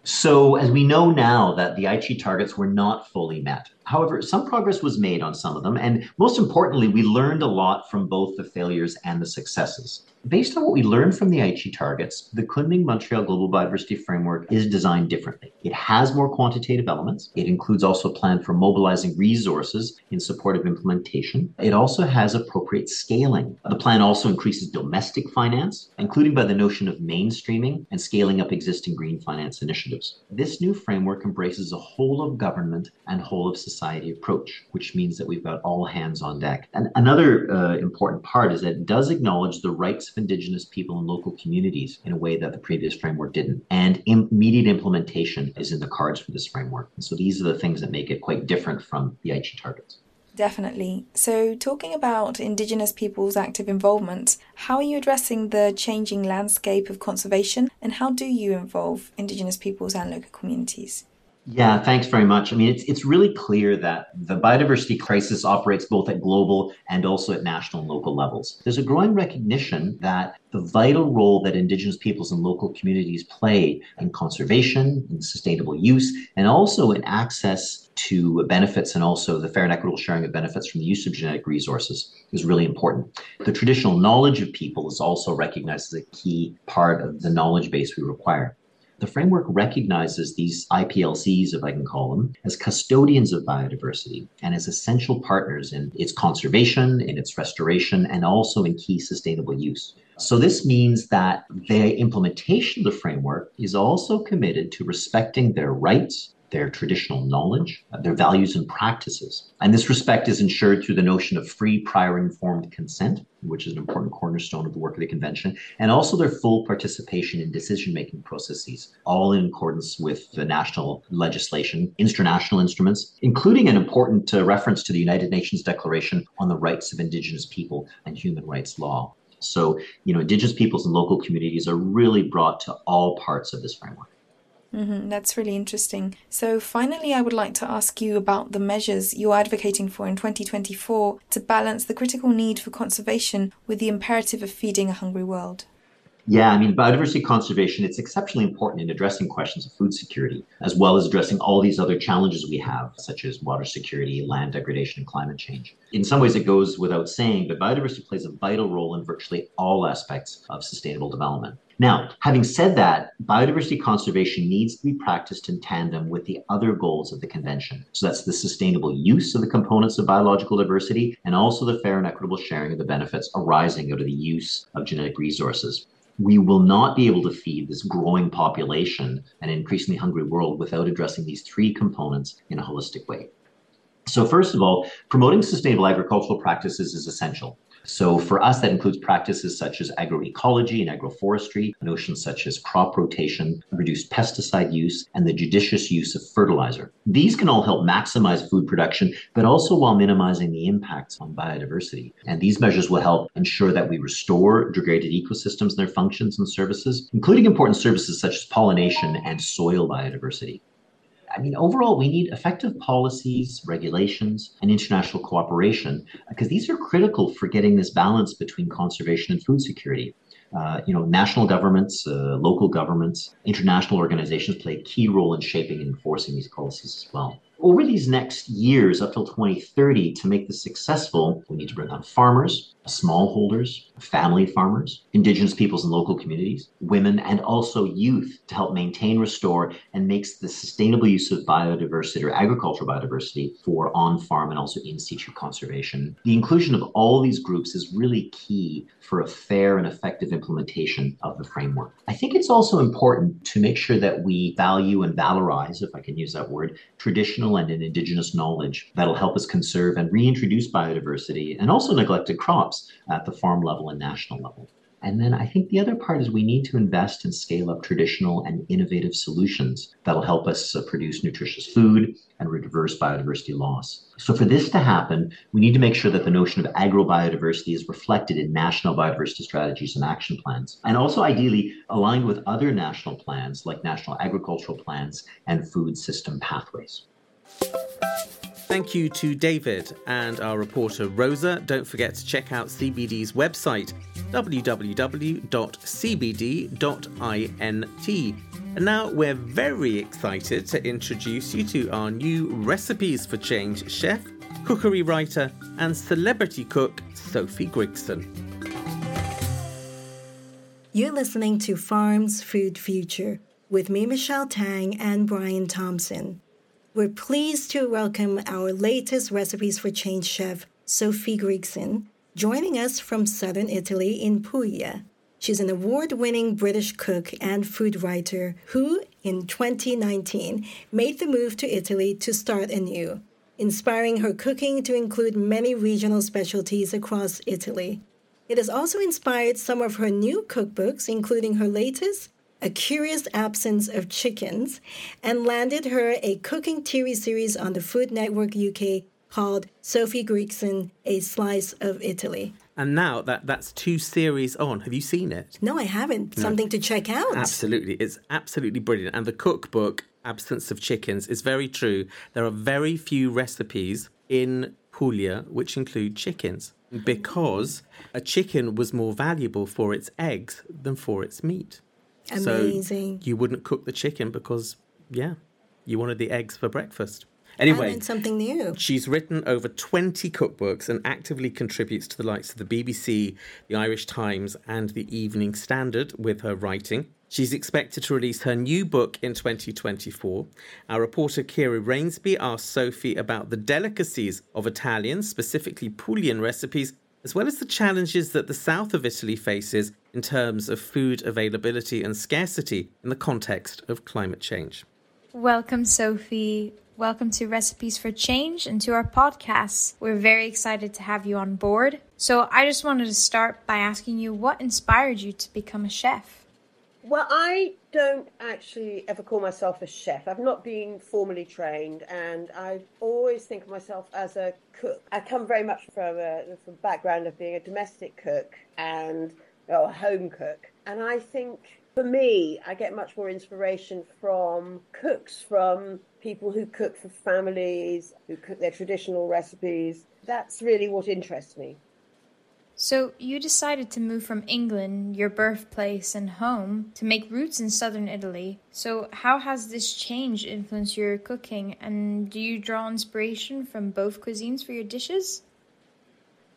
So, as we know now that the Aichi targets were not fully met, However, some progress was made on some of them, and most importantly, we learned a lot from both the failures and the successes. Based on what we learned from the Aichi targets, the Kunming Montreal Global Biodiversity Framework is designed differently. It has more quantitative elements. It includes also a plan for mobilizing resources in support of implementation. It also has appropriate scaling. The plan also increases domestic finance, including by the notion of mainstreaming and scaling up existing green finance initiatives. This new framework embraces a whole of government and whole of society approach, which means that we've got all hands on deck. And another uh, important part is that it does acknowledge the rights of Indigenous people and local communities in a way that the previous framework didn't. And immediate implementation is in the cards for this framework. And so these are the things that make it quite different from the Aichi targets. Definitely. So, talking about Indigenous people's active involvement, how are you addressing the changing landscape of conservation and how do you involve Indigenous peoples and local communities? Yeah, thanks very much. I mean, it's it's really clear that the biodiversity crisis operates both at global and also at national and local levels. There's a growing recognition that the vital role that Indigenous peoples and local communities play in conservation, in sustainable use, and also in access to benefits and also the fair and equitable sharing of benefits from the use of genetic resources is really important. The traditional knowledge of people is also recognized as a key part of the knowledge base we require. The framework recognizes these IPLCs, if I can call them, as custodians of biodiversity and as essential partners in its conservation, in its restoration, and also in key sustainable use. So, this means that the implementation of the framework is also committed to respecting their rights, their traditional knowledge, their values and practices. And this respect is ensured through the notion of free, prior, informed consent, which is an important cornerstone of the work of the convention, and also their full participation in decision making processes, all in accordance with the national legislation, international instruments, including an important uh, reference to the United Nations Declaration on the Rights of Indigenous People and Human Rights Law. So, you know, Indigenous peoples and local communities are really brought to all parts of this framework. Mm-hmm, that's really interesting. So, finally, I would like to ask you about the measures you're advocating for in 2024 to balance the critical need for conservation with the imperative of feeding a hungry world. Yeah, I mean, biodiversity conservation, it's exceptionally important in addressing questions of food security, as well as addressing all these other challenges we have, such as water security, land degradation, and climate change. In some ways, it goes without saying, but biodiversity plays a vital role in virtually all aspects of sustainable development. Now, having said that, biodiversity conservation needs to be practiced in tandem with the other goals of the convention. So that's the sustainable use of the components of biological diversity and also the fair and equitable sharing of the benefits arising out of the use of genetic resources. We will not be able to feed this growing population and increasingly hungry world without addressing these three components in a holistic way. So, first of all, promoting sustainable agricultural practices is essential. So for us, that includes practices such as agroecology and agroforestry, notions such as crop rotation, reduced pesticide use, and the judicious use of fertilizer. These can all help maximize food production, but also while minimizing the impacts on biodiversity. And these measures will help ensure that we restore degraded ecosystems and their functions and services, including important services such as pollination and soil biodiversity. I mean, overall, we need effective policies, regulations, and international cooperation because these are critical for getting this balance between conservation and food security. Uh, you know, national governments, uh, local governments, international organizations play a key role in shaping and enforcing these policies as well over these next years up till 2030 to make this successful we need to bring on farmers smallholders family farmers indigenous peoples and local communities women and also youth to help maintain restore and makes the sustainable use of biodiversity or agricultural biodiversity for on-farm and also in situ conservation. The inclusion of all these groups is really key for a fair and effective implementation of the framework. I think it's also important to make sure that we value and valorize if i can use that word traditional traditional and indigenous knowledge that'll help us conserve and reintroduce biodiversity and also neglected crops at the farm level and national level. And then I think the other part is we need to invest and scale up traditional and innovative solutions that'll help us uh, produce nutritious food and reverse biodiversity loss. So, for this to happen, we need to make sure that the notion of agrobiodiversity is reflected in national biodiversity strategies and action plans, and also ideally aligned with other national plans like national agricultural plans and food system pathways. Thank you to David and our reporter Rosa. Don't forget to check out CBD's website www.cbd.int And now we're very excited to introduce you to our new Recipes for Change chef, cookery writer, and celebrity cook, Sophie Grigson. You're listening to Farms Food Future with me, Michelle Tang, and Brian Thompson. We're pleased to welcome our latest Recipes for Change chef, Sophie Grigson, joining us from southern Italy in Puglia. She's an award winning British cook and food writer who, in 2019, made the move to Italy to start anew, inspiring her cooking to include many regional specialties across Italy. It has also inspired some of her new cookbooks, including her latest, A Curious Absence of Chickens, and landed her a cooking TV series on the Food Network UK called Sophie Grigson, A Slice of Italy. And now that that's two series on. Have you seen it? No, I haven't. No. Something to check out. Absolutely. It's absolutely brilliant. And the cookbook, Absence of Chickens, is very true. There are very few recipes in Puglia which include chickens because a chicken was more valuable for its eggs than for its meat. Amazing. So you wouldn't cook the chicken because, yeah, you wanted the eggs for breakfast. Anyway, something new. She's written over 20 cookbooks and actively contributes to the likes of the BBC, the Irish Times, and the Evening Standard with her writing. She's expected to release her new book in 2024. Our reporter Kira Rainsby asked Sophie about the delicacies of Italian, specifically Puglian recipes, as well as the challenges that the south of Italy faces in terms of food availability and scarcity in the context of climate change. Welcome, Sophie. Welcome to Recipes for Change and to our podcast. We're very excited to have you on board. So, I just wanted to start by asking you what inspired you to become a chef? Well, I don't actually ever call myself a chef. I've not been formally trained, and I always think of myself as a cook. I come very much from a, from background of being a domestic cook and a home cook. And I think for me, I get much more inspiration from cooks, from people who cook for families, who cook their traditional recipes. That's really what interests me. So, you decided to move from England, your birthplace and home, to make roots in southern Italy. So, how has this change influenced your cooking? And do you draw inspiration from both cuisines for your dishes?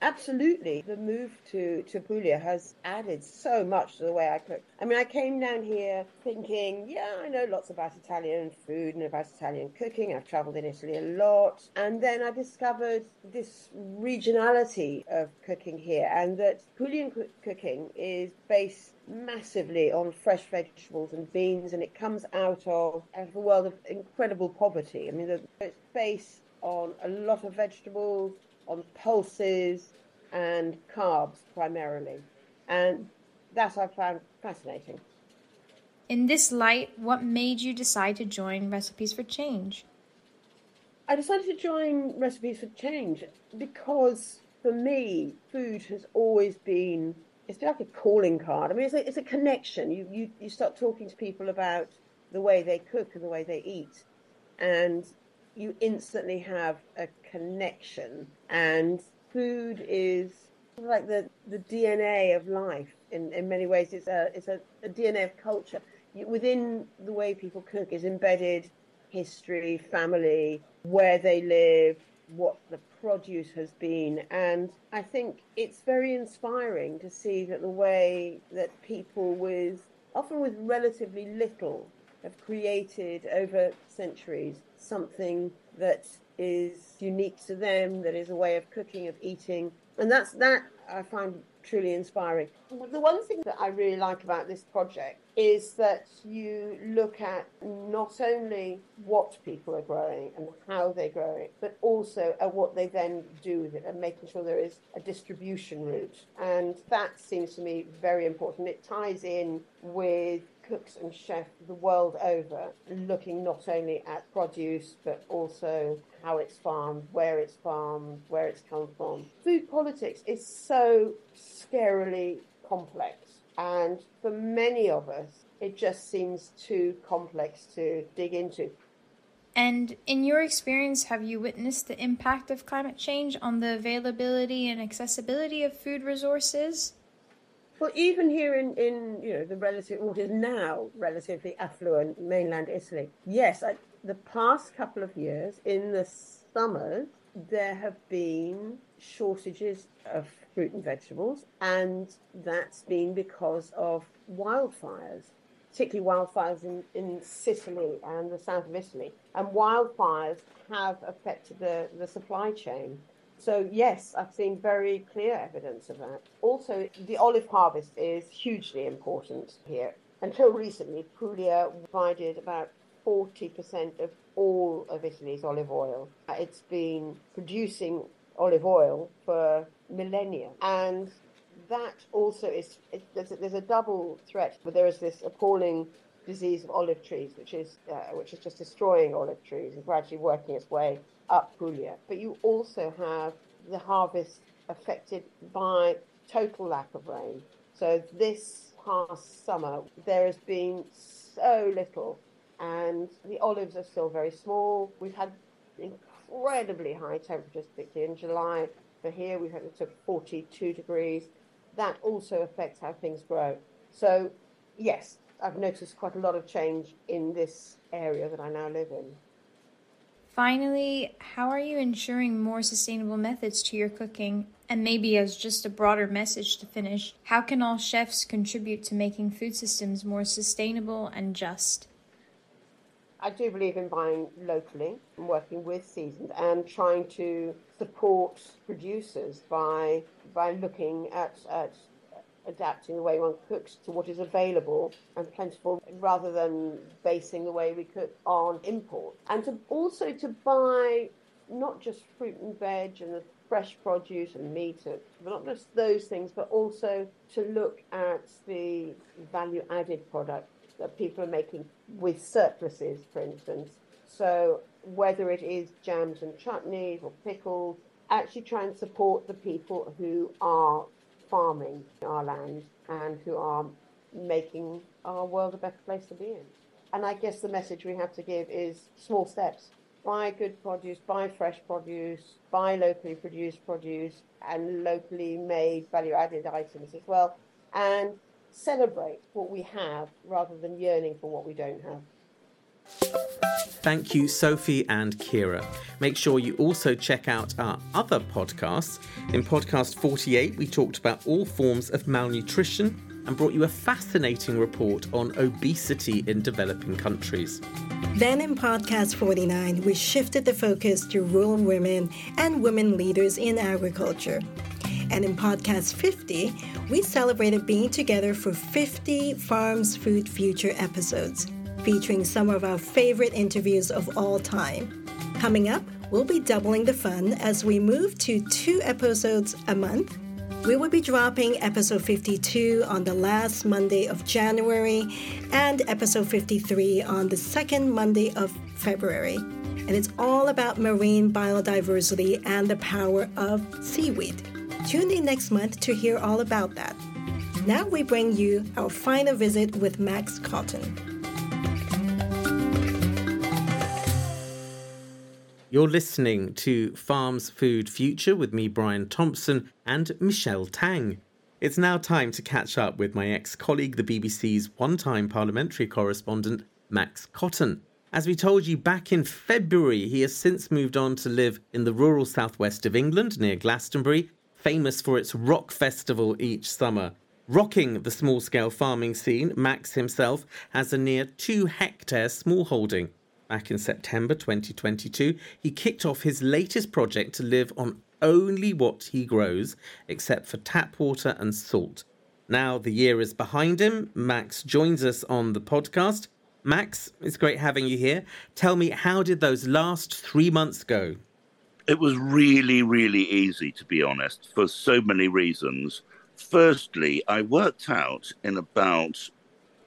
Absolutely. The move to, to Puglia has added so much to the way I cook. I mean, I came down here thinking, yeah, I know lots about Italian food and about Italian cooking. I've traveled in Italy a lot. And then I discovered this regionality of cooking here and that Puglian cooking is based massively on fresh vegetables and beans and it comes out of, out of a world of incredible poverty. I mean, it's based on a lot of vegetables, on pulses and carbs primarily. And that I found fascinating. In this light, what made you decide to join Recipes for Change? I decided to join Recipes for Change because for me, food has always been it's like a calling card. I mean, it's a, it's a connection. You, you, you start talking to people about the way they cook and the way they eat. And you instantly have a connection. And food is like the, the DNA of life in, in many ways. It's a, it's a, a DNA of culture. Within the way people cook is embedded history, family, where they live, what the produce has been. And I think it's very inspiring to see that the way that people with, often with relatively little, have created over centuries something that is unique to them, that is a way of cooking, of eating. And that's that I find truly inspiring. The one thing that I really like about this project is that you look at not only what people are growing and how they grow it, but also at what they then do with it and making sure there is a distribution route. And that seems to me very important. It ties in with cooks and chefs the world over looking not only at produce but also how it's farmed, where it's farmed, where it's come from. Food politics is so scarily complex, and for many of us, it just seems too complex to dig into. And in your experience, have you witnessed the impact of climate change on the availability and accessibility of food resources? Well, even here in, in you know the relative what is now relatively affluent mainland Italy, yes, I, the past couple of years in the summers there have been shortages of fruit and vegetables, and that's been because of wildfires, particularly wildfires in, in Sicily and the south of Italy. And wildfires have affected the, the supply chain. So, yes, I've seen very clear evidence of that. Also, the olive harvest is hugely important here. Until recently, Puglia provided about 40% of all of Italy's olive oil. It's been producing olive oil for millennia. And that also is, it, there's, a, there's a double threat. But there is this appalling disease of olive trees, which is, uh, which is just destroying olive trees and gradually working its way up Puglia. But you also have the harvest affected by total lack of rain. So this past summer, there has been so little, and the olives are still very small. We've had incredibly high temperatures, particularly in July. For here, we've had it to 42 degrees. That also affects how things grow. So, yes, I've noticed quite a lot of change in this area that I now live in. Finally, how are you ensuring more sustainable methods to your cooking? And maybe as just a broader message to finish, how can all chefs contribute to making food systems more sustainable and just? I do believe in buying locally and working with seasoned and trying to support producers by by looking at, at adapting the way one cooks to what is available and plentiful rather than basing the way we cook on import. And to also to buy not just fruit and veg and the fresh produce and meat, but not just those things, but also to look at the value added product that people are making with surpluses, for instance. So whether it is jams and chutneys or pickles, actually try and support the people who are farming our land and who are making our world a better place to be in. And I guess the message we have to give is small steps. Buy good produce, buy fresh produce, buy locally produced produce and locally made value added items as well. And celebrate what we have rather than yearning for what we don't have. Thank you, Sophie and Kira. Make sure you also check out our other podcasts. In podcast 48, we talked about all forms of malnutrition and brought you a fascinating report on obesity in developing countries. Then in podcast 49, we shifted the focus to rural women and women leaders in agriculture. And in podcast 50, we celebrated being together for 50 Farms Food Future episodes, featuring some of our favorite interviews of all time. Coming up, we'll be doubling the fun as we move to two episodes a month. We will be dropping episode 52 on the last Monday of January and episode 53 on the second Monday of February. And it's all about marine biodiversity and the power of seaweed. Tune in next month to hear all about that. Now we bring you our final visit with Max Cotton. You're listening to Farms Food Future with me, Brian Thompson, and Michelle Tang. It's now time to catch up with my ex colleague, the BBC's one time parliamentary correspondent, Max Cotton. As we told you back in February, he has since moved on to live in the rural southwest of England near Glastonbury famous for its rock festival each summer. Rocking the small scale farming scene, Max himself has a near two hectare smallholding. Back in September 2022, he kicked off his latest project to live on only what he grows, except for tap water and salt. Now the year is behind him. Max joins us on the podcast. Max, it's great having you here. Tell me, how did those last three months go? It was really, really easy, to be honest, for so many reasons. Firstly, I worked out in about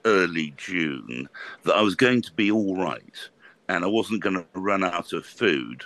early June that I was going to be all right and I wasn't going to run out of food.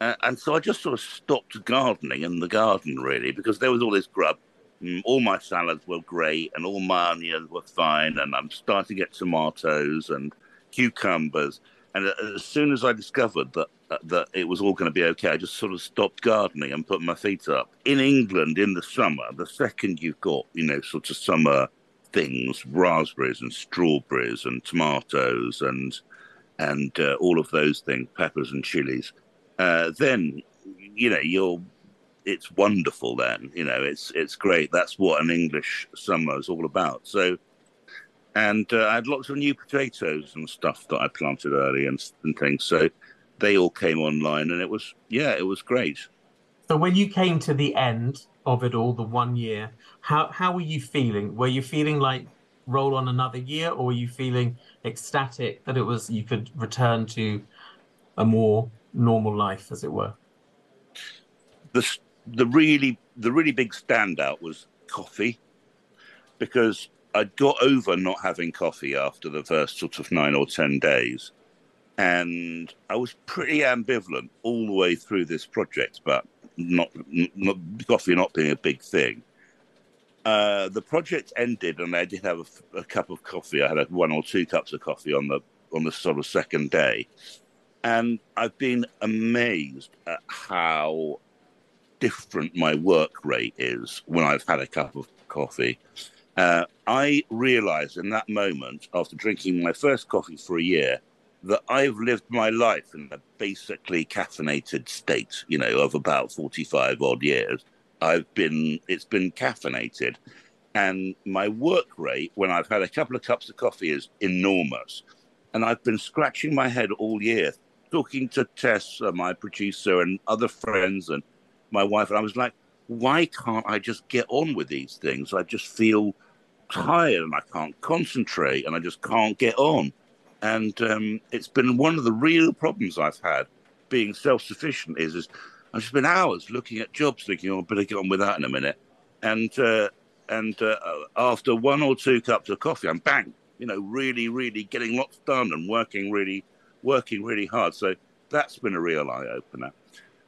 Uh, and so I just sort of stopped gardening in the garden, really, because there was all this grub. Mm, all my salads were great and all my onions were fine, and I'm starting to get tomatoes and cucumbers. And as soon as I discovered that uh, that it was all going to be okay, I just sort of stopped gardening and put my feet up. In England, in the summer, the second you've got you know sort of summer things, raspberries and strawberries and tomatoes and and uh, all of those things, peppers and chilies, uh, then you know you're it's wonderful. Then you know it's it's great. That's what an English summer is all about. So and uh, I had lots of new potatoes and stuff that I planted early and, and things. So they all came online, and it was yeah, it was great. So when you came to the end of it all, the one year, how how were you feeling? Were you feeling like roll on another year, or were you feeling ecstatic that it was you could return to a more normal life, as it were? The the really the really big standout was coffee because I'd got over not having coffee after the first sort of nine or ten days, and I was pretty ambivalent all the way through this project, but not, not coffee not being a big thing. Uh, the project ended, and I did have a, a, cup of coffee. I had one or two cups of coffee on the on the sort of second day, and I've been amazed at how different my work rate is when I've had a cup of coffee. Uh, I realized in that moment, after drinking my first coffee for a year, that I've lived my life in a basically caffeinated state, you know, of about 45 odd years. I've been, it's been caffeinated. And my work rate when I've had a couple of cups of coffee is enormous. And I've been scratching my head all year, talking to Tess, uh, my producer, and other friends, and my wife. And I was like, why can't I just get on with these things? I just feel tired and I can't concentrate and I just can't get on. And um, it's been one of the real problems I've had being self sufficient is, is I've been hours looking at jobs thinking, oh, I better get on with that in a minute. And uh, and uh, after one or two cups of coffee, I'm bang, you know, really, really getting lots done and working really, working really hard. So that's been a real eye opener.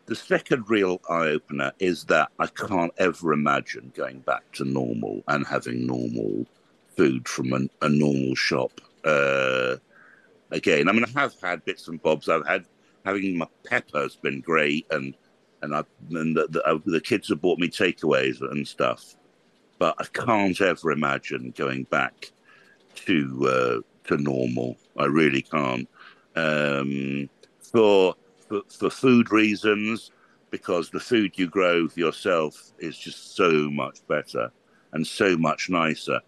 The second real eye opener is that I can't ever imagine going back to normal and having normal food from an, a normal shop. Uh, again, I mean, I have had bits and bobs. I've had having my pepper has been great, and and I and the, the, uh, the kids have bought me takeaways and stuff. But I can't ever imagine going back to uh, to normal. I really can't. Um, for for, for food reasons, because the food you grow for yourself is just so much better and so much nicer,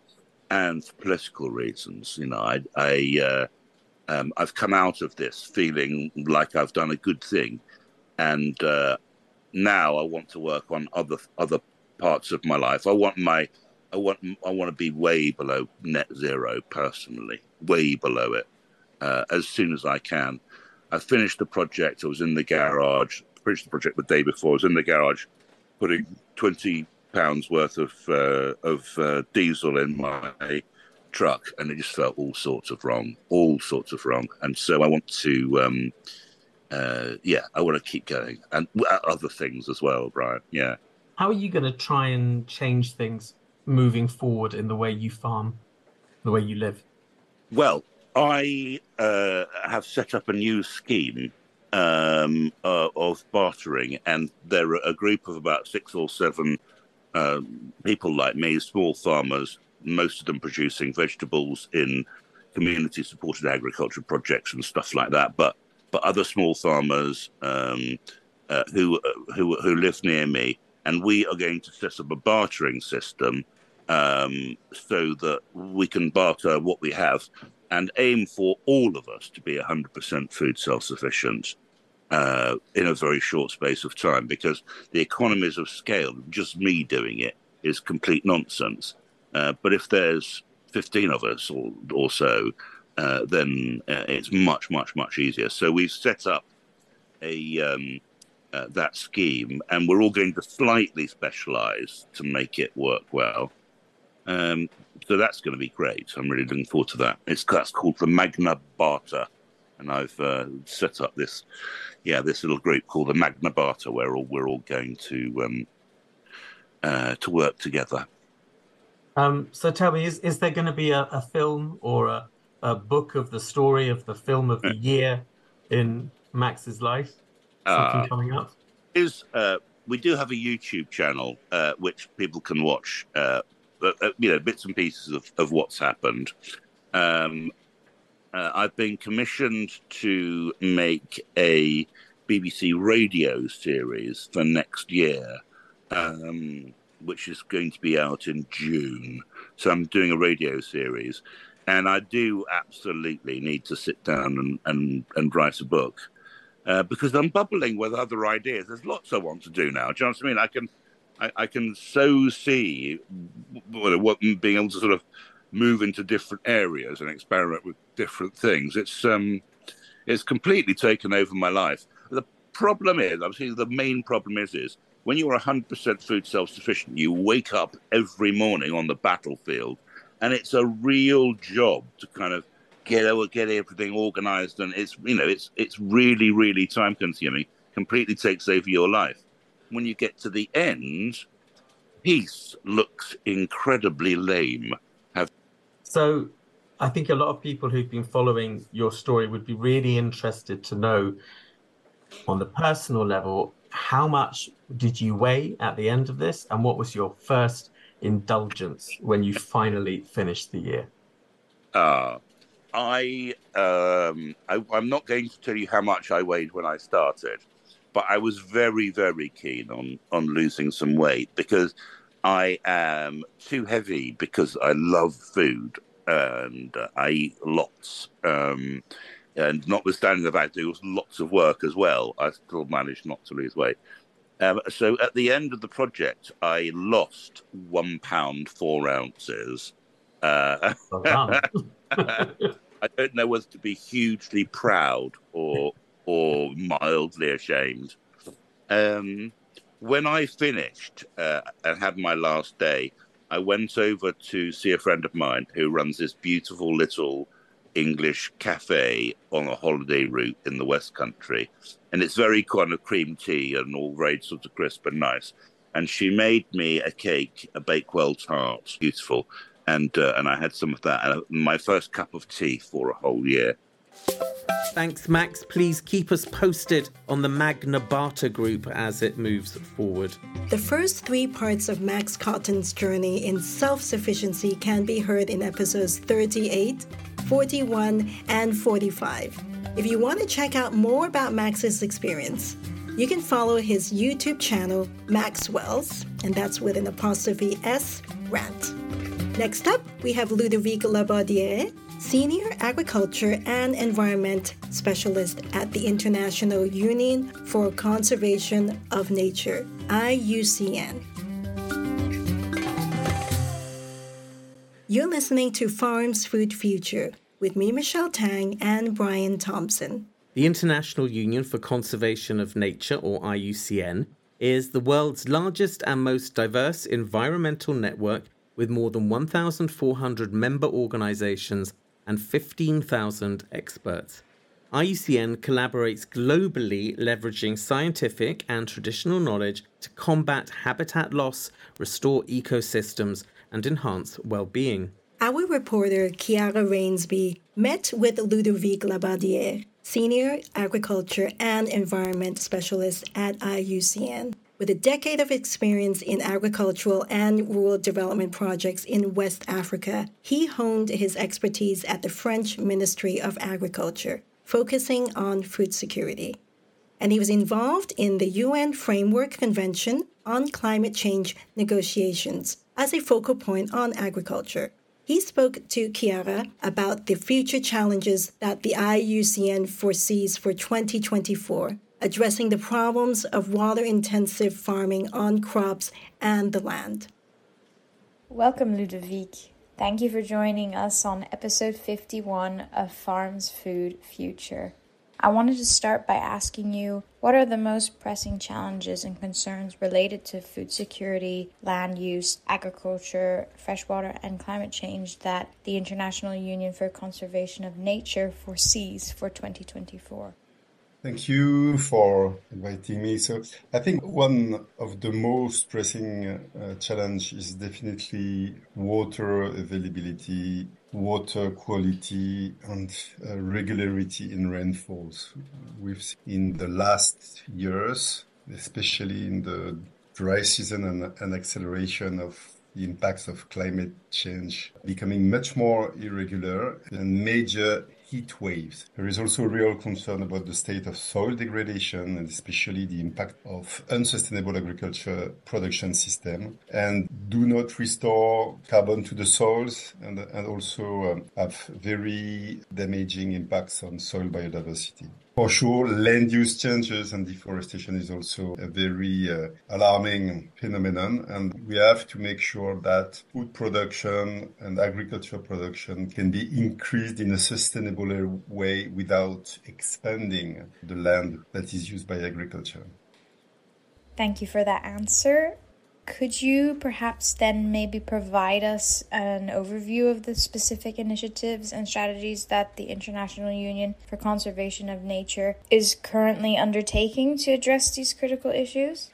and for political reasons. You know, I, I uh, um, I've come out of this feeling like I've done a good thing, and uh, now I want to work on other other parts of my life. I want my I want I want to be way below net zero personally, way below it uh, as soon as I can. I finished the project. I was in the garage. Finished the project the day before. I was in the garage, putting twenty pounds worth of uh, of uh, diesel in my truck, and it just felt all sorts of wrong, all sorts of wrong. And so I want to, um, uh, yeah, I want to keep going, and other things as well, Brian. Yeah. How are you going to try and change things moving forward in the way you farm, the way you live? Well, I uh, have set up a new scheme um, uh, of bartering, and there are a group of about six or seven uh, people like me, small farmers, most of them producing vegetables in community supported agriculture projects and stuff like that, but but other small farmers um, uh, who who who live near me, and we are going to set up a bartering system um, so that we can barter what we have and aim for all of us to be 100% food self sufficient uh, in a very short space of time because the economies of scale, just me doing it, is complete nonsense. Uh, but if there's 15 of us or, or so, uh, then uh, it's much, much, much easier. So we've set up a um, uh, that scheme, and we're all going to slightly specialize to make it work well. Um, so that's going to be great. I'm really looking forward to that. It's that's called the Magna Barter, and I've uh, set up this, yeah, this little group called the Magna Barter, where all, we're all going to um, uh, to work together. Um, so tell me, is, is there going to be a, a film or a, a book of the story of the film of the year in Max's life? Something Uh, coming up? is uh, we do have a YouTube channel uh, which people can watch, uh, uh, you know, bits and pieces of, of what's happened. Um, uh, I've been commissioned to make a BBC radio series for next year, um, which is going to be out in June. So I'm doing a radio series, and I do absolutely need to sit down and, and, and write a book uh, because I'm bubbling with other ideas. There's lots I want to do now. Do you know what I mean? I can, I, I can so see what, what being able to sort of move into different areas and experiment with different things. It's um, it's completely taken over my life. The problem is, obviously, the main problem is, is when you're 100% food self-sufficient, you wake up every morning on the battlefield, and it's a real job to kind of get over, get everything organized, and it's you know it's it's really really time consuming. Completely takes over your life. When you get to the end, peace looks incredibly lame. Have So I think a lot of people who've been following your story would be really interested to know on the personal level how much did you weigh at the end of this and what was your first indulgence when you finally finish the year? Uh, I, um, I, I'm not going to tell you how much I weighed when I started, but I was very, very keen on, on losing some weight because I am too heavy because I love food and I eat lots. Um, and notwithstanding the fact that it was lots of work as well, I still managed not to lose weight. Um, so at the end of the project, I lost one pound four ounces. Uh, I don't know whether to be hugely proud or or mildly ashamed. Um, when I finished uh, and had my last day, I went over to see a friend of mine who runs this beautiful little English cafe on a holiday route in the West Country, and it's very kind of cream tea and all very sort of crisp and nice. And she made me a cake, a Bakewell tart, beautiful, and uh, and I had some of that. And my first cup of tea for a whole year. Thanks, Max. Please keep us posted on the Magna Barter group as it moves forward. The first three parts of Max Cotton's journey in self sufficiency can be heard in episodes 38, 41, and 45. If you want to check out more about Max's experience, you can follow his YouTube channel, Maxwell's, and that's with an apostrophe S, rant. Next up, we have Ludovic Larbodière, Senior Agriculture and Environment Specialist at the International Union for Conservation of Nature, IUCN. You're listening to Farms Food Future with me, Michelle Tang, and Brian Thompson. The International Union for Conservation of Nature, or IUCN, is the world's largest and most diverse environmental network with more than 1,400 member organizations and 15,000 experts. IUCN collaborates globally, leveraging scientific and traditional knowledge to combat habitat loss, restore ecosystems, and enhance well being. Our reporter Chiara Rainsby met with Ludovic Larbodière, Senior Agriculture and Environment Specialist at IUCN. With a decade of experience in agricultural and rural development projects in West Africa, he honed his expertise at the French Ministry of Agriculture, focusing on food security. And he was involved in the UN Framework Convention on Climate Change negotiations as a focal point on agriculture. He spoke to Chiara about the future challenges that the IUCN foresees for 2024 addressing the problems of water intensive farming on crops and the land. Welcome, Ludovic. Thank you for joining us on episode 51 of Farms Food Future. I wanted to start by asking you what are the most pressing challenges and concerns related to food security, land use, agriculture, freshwater, and climate change that the International Union for Conservation of Nature foresees for 2024? Thank you for inviting me. So I think one of the most pressing uh, challenge is definitely water availability, water quality, and uh, regularity in rainfalls. We've seen in the last years, especially in the dry season and an acceleration of the impacts of climate change becoming much more irregular and major heat waves. There is also a real concern about the state of soil degradation and especially the impact of unsustainable agriculture production system and do not restore carbon to the soils and, and also um, have very damaging impacts on soil biodiversity. For sure, land use changes and deforestation is also a very uh, alarming phenomenon, and we have to make sure that food production and agriculture production can be increased in a sustainable way without expanding the land that is used by agriculture. Thank you for that answer. Could you perhaps then maybe provide us an overview of the specific initiatives and strategies that the International Union for Conservation of Nature is currently undertaking to address these critical issues?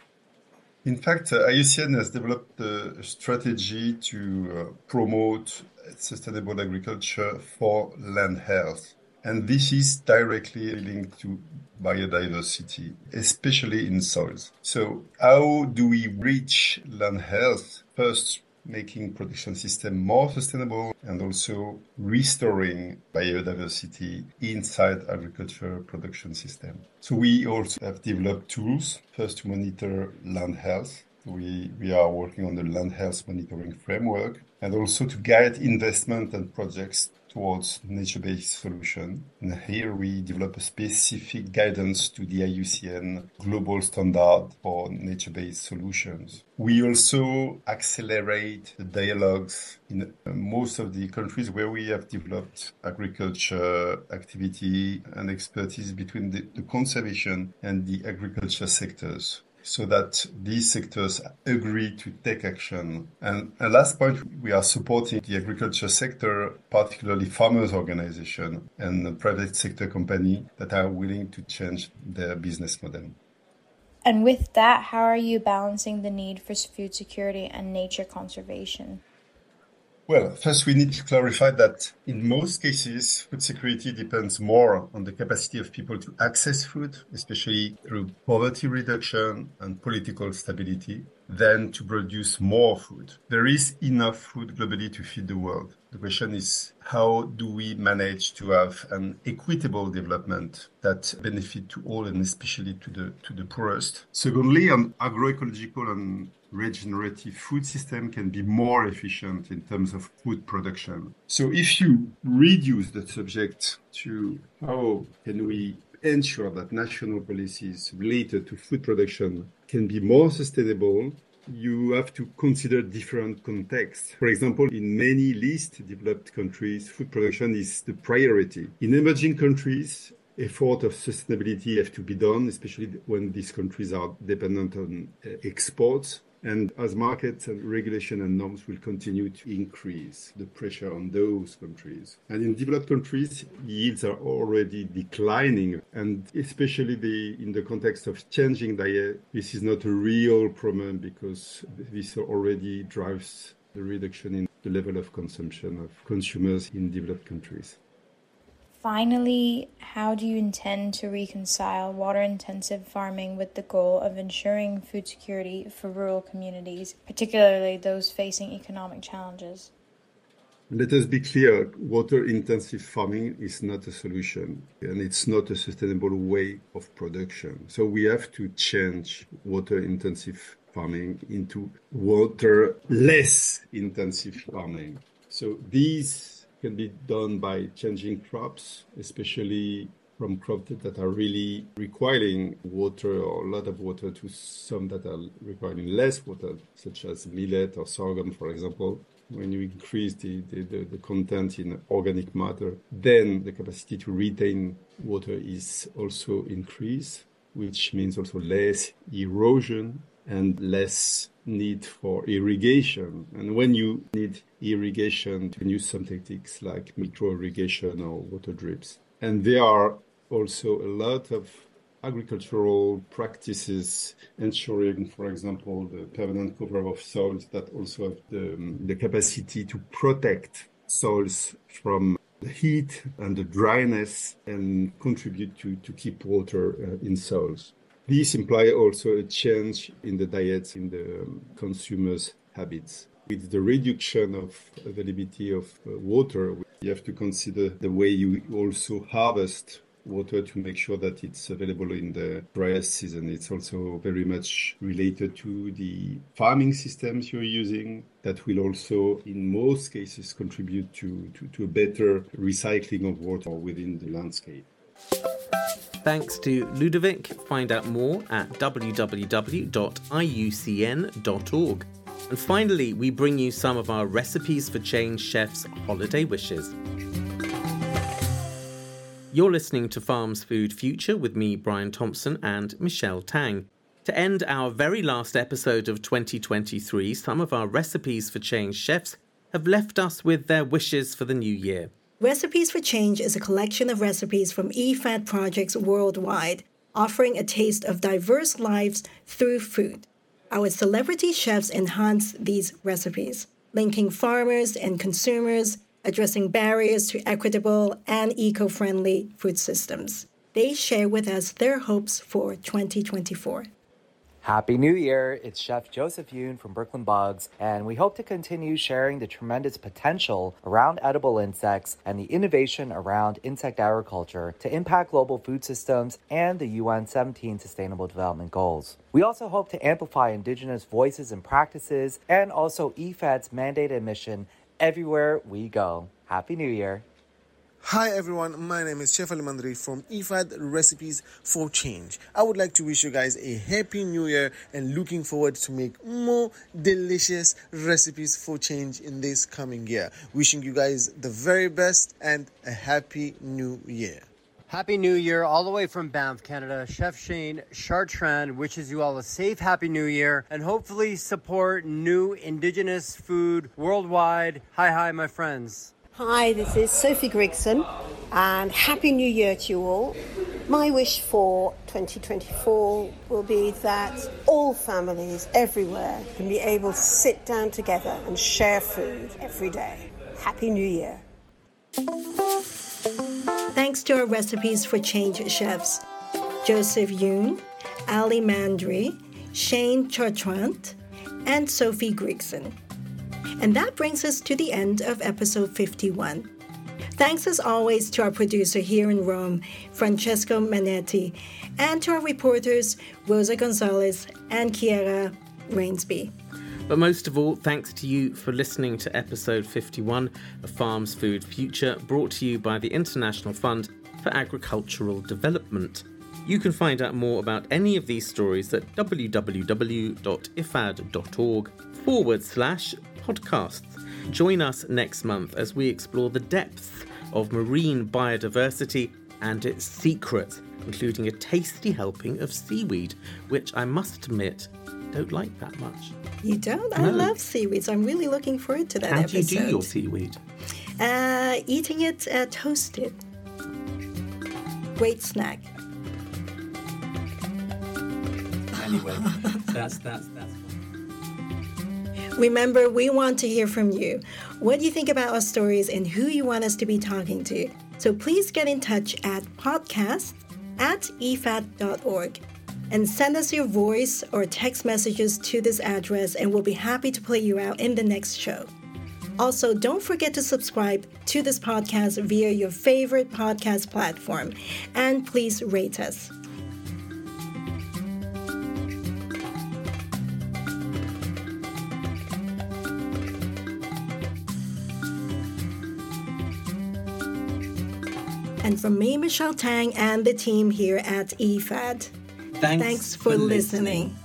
In fact, uh, IUCN has developed a strategy to uh, promote sustainable agriculture for land health. And this is directly linked to biodiversity, especially in soils. So how do we reach land health? First, making production system more sustainable and also restoring biodiversity inside agriculture production system. So we also have developed tools first to monitor land health. We, we are working on the land health monitoring framework and also to guide investment and projects towards nature-based solution. And here we develop a specific guidance to the IUCN global standard for nature-based solutions. We also accelerate the dialogues in most of the countries where we have developed agriculture activity and expertise between the, the conservation and the agriculture sectors so that these sectors agree to take action. And a last point, we are supporting the agriculture sector, particularly farmers organization and private sector company that are willing to change their business model. And with that, how are you balancing the need for food security and nature conservation? Well, first we need to clarify that in most cases, food security depends more on the capacity of people to access food, especially through poverty reduction and political stability, than to produce more food. There is enough food globally to feed the world. The question is how do we manage to have an equitable development that benefit to all and especially to the to the poorest. Secondly, an agroecological and regenerative food system can be more efficient in terms of food production. So if you reduce the subject to how can we ensure that national policies related to food production can be more sustainable, you have to consider different contexts. For example, in many least developed countries, food production is the priority. In emerging countries, effort of sustainability have to be done, especially when these countries are dependent on uh, exports. And as markets and regulation and norms will continue to increase the pressure on those countries. And in developed countries, yields are already declining. And especially the, in the context of changing diet, this is not a real problem because this already drives the reduction in the level of consumption of consumers in developed countries. Finally, how do you intend to reconcile water intensive farming with the goal of ensuring food security for rural communities, particularly those facing economic challenges? Let us be clear water intensive farming is not a solution and it's not a sustainable way of production. So we have to change water intensive farming into water less intensive farming. So these can be done by changing crops, especially from crops that are really requiring water or a lot of water to some that are requiring less water, such as millet or sorghum, for example. When you increase the, the, the, the content in organic matter, then the capacity to retain water is also increased, which means also less erosion and less need for irrigation. And when you need irrigation, you can use some techniques like micro irrigation or water drips. And there are also a lot of agricultural practices ensuring, for example, the permanent cover of soils that also have the, the capacity to protect soils from the heat and the dryness and contribute to, to keep water uh, in soils. These imply also a change in the diets in the um, consumers' habits. With the reduction of availability of uh, water, you have to consider the way you also harvest water to make sure that it's available in the driest season. It's also very much related to the farming systems you're using that will also, in most cases, contribute to, to, to a better recycling of water within the landscape. Thanks to Ludovic. Find out more at www.iucn.org. And finally, we bring you some of our Recipes for Change chefs' holiday wishes. You're listening to Farms Food Future with me, Brian Thompson, and Michelle Tang. To end our very last episode of 2023, some of our Recipes for Change chefs have left us with their wishes for the new year. Recipes for Change is a collection of recipes from IFAD projects worldwide, offering a taste of diverse lives through food. Our celebrity chefs enhance these recipes, linking farmers and consumers addressing barriers to equitable and eco friendly food systems. They share with us their hopes for 2024. Happy New Year! It's Chef Joseph Yoon from Brooklyn Bugs, and we hope to continue sharing the tremendous potential around edible insects and the innovation around insect agriculture to impact global food systems and the UN 17 Sustainable Development Goals. We also hope to amplify indigenous voices and practices and also IFAD's mandated mission everywhere we go. Happy New Year. Hi everyone, my name is Chef Ali Mandhry from IFAD Recipes for Change. I would like to wish you guys a happy new year and looking forward to make more delicious recipes for change in this coming year. Wishing you guys the very best and a happy new year. Happy New Year, all the way from Banff, Canada. Chef Shane Chartrand wishes you all a safe, happy New Year and hopefully support new Indigenous food worldwide. Hi, hi, my friends. Hi, this is Sophie Grigson and Happy New Year to you all. My wish for 2024 will be that all families everywhere can be able to sit down together and share food every day. Happy New Year. Thanks to our Recipes for Change chefs Joseph Yoon, Ali Mandhry, Shane Chartrand, and Sophie Grigson. And that brings us to the end of episode 51. Thanks as always to our producer here in Rome, Francesco Manetti, and to our reporters, Rosa Gonzalez and Kiera Rainsby. But most of all, thanks to you for listening to episode 51 of Farms Food Future, brought to you by the International Fund for Agricultural Development. You can find out more about any of these stories at www.ifad.org forward slash podcasts. Join us next month as we explore the depths of marine biodiversity and its secrets, including a tasty helping of seaweed, which I must admit don't like that much. You don't? I love seaweeds. I'm really looking forward to that How do you do your seaweed? Uh, eating it uh, toasted. Great snack. Anyway, that's that's that's. Remember, we want to hear from you. What do you think about our stories and who you want us to be talking to? So please get in touch at podcast at ifad.org and send us your voice or text messages to this address, and we'll be happy to play you out in the next show. Also, don't forget to subscribe to this podcast via your favorite podcast platform, and please rate us. And from me, Michelle Tang, and the team here at IFAD, Thanks thanks for, for listening. listening.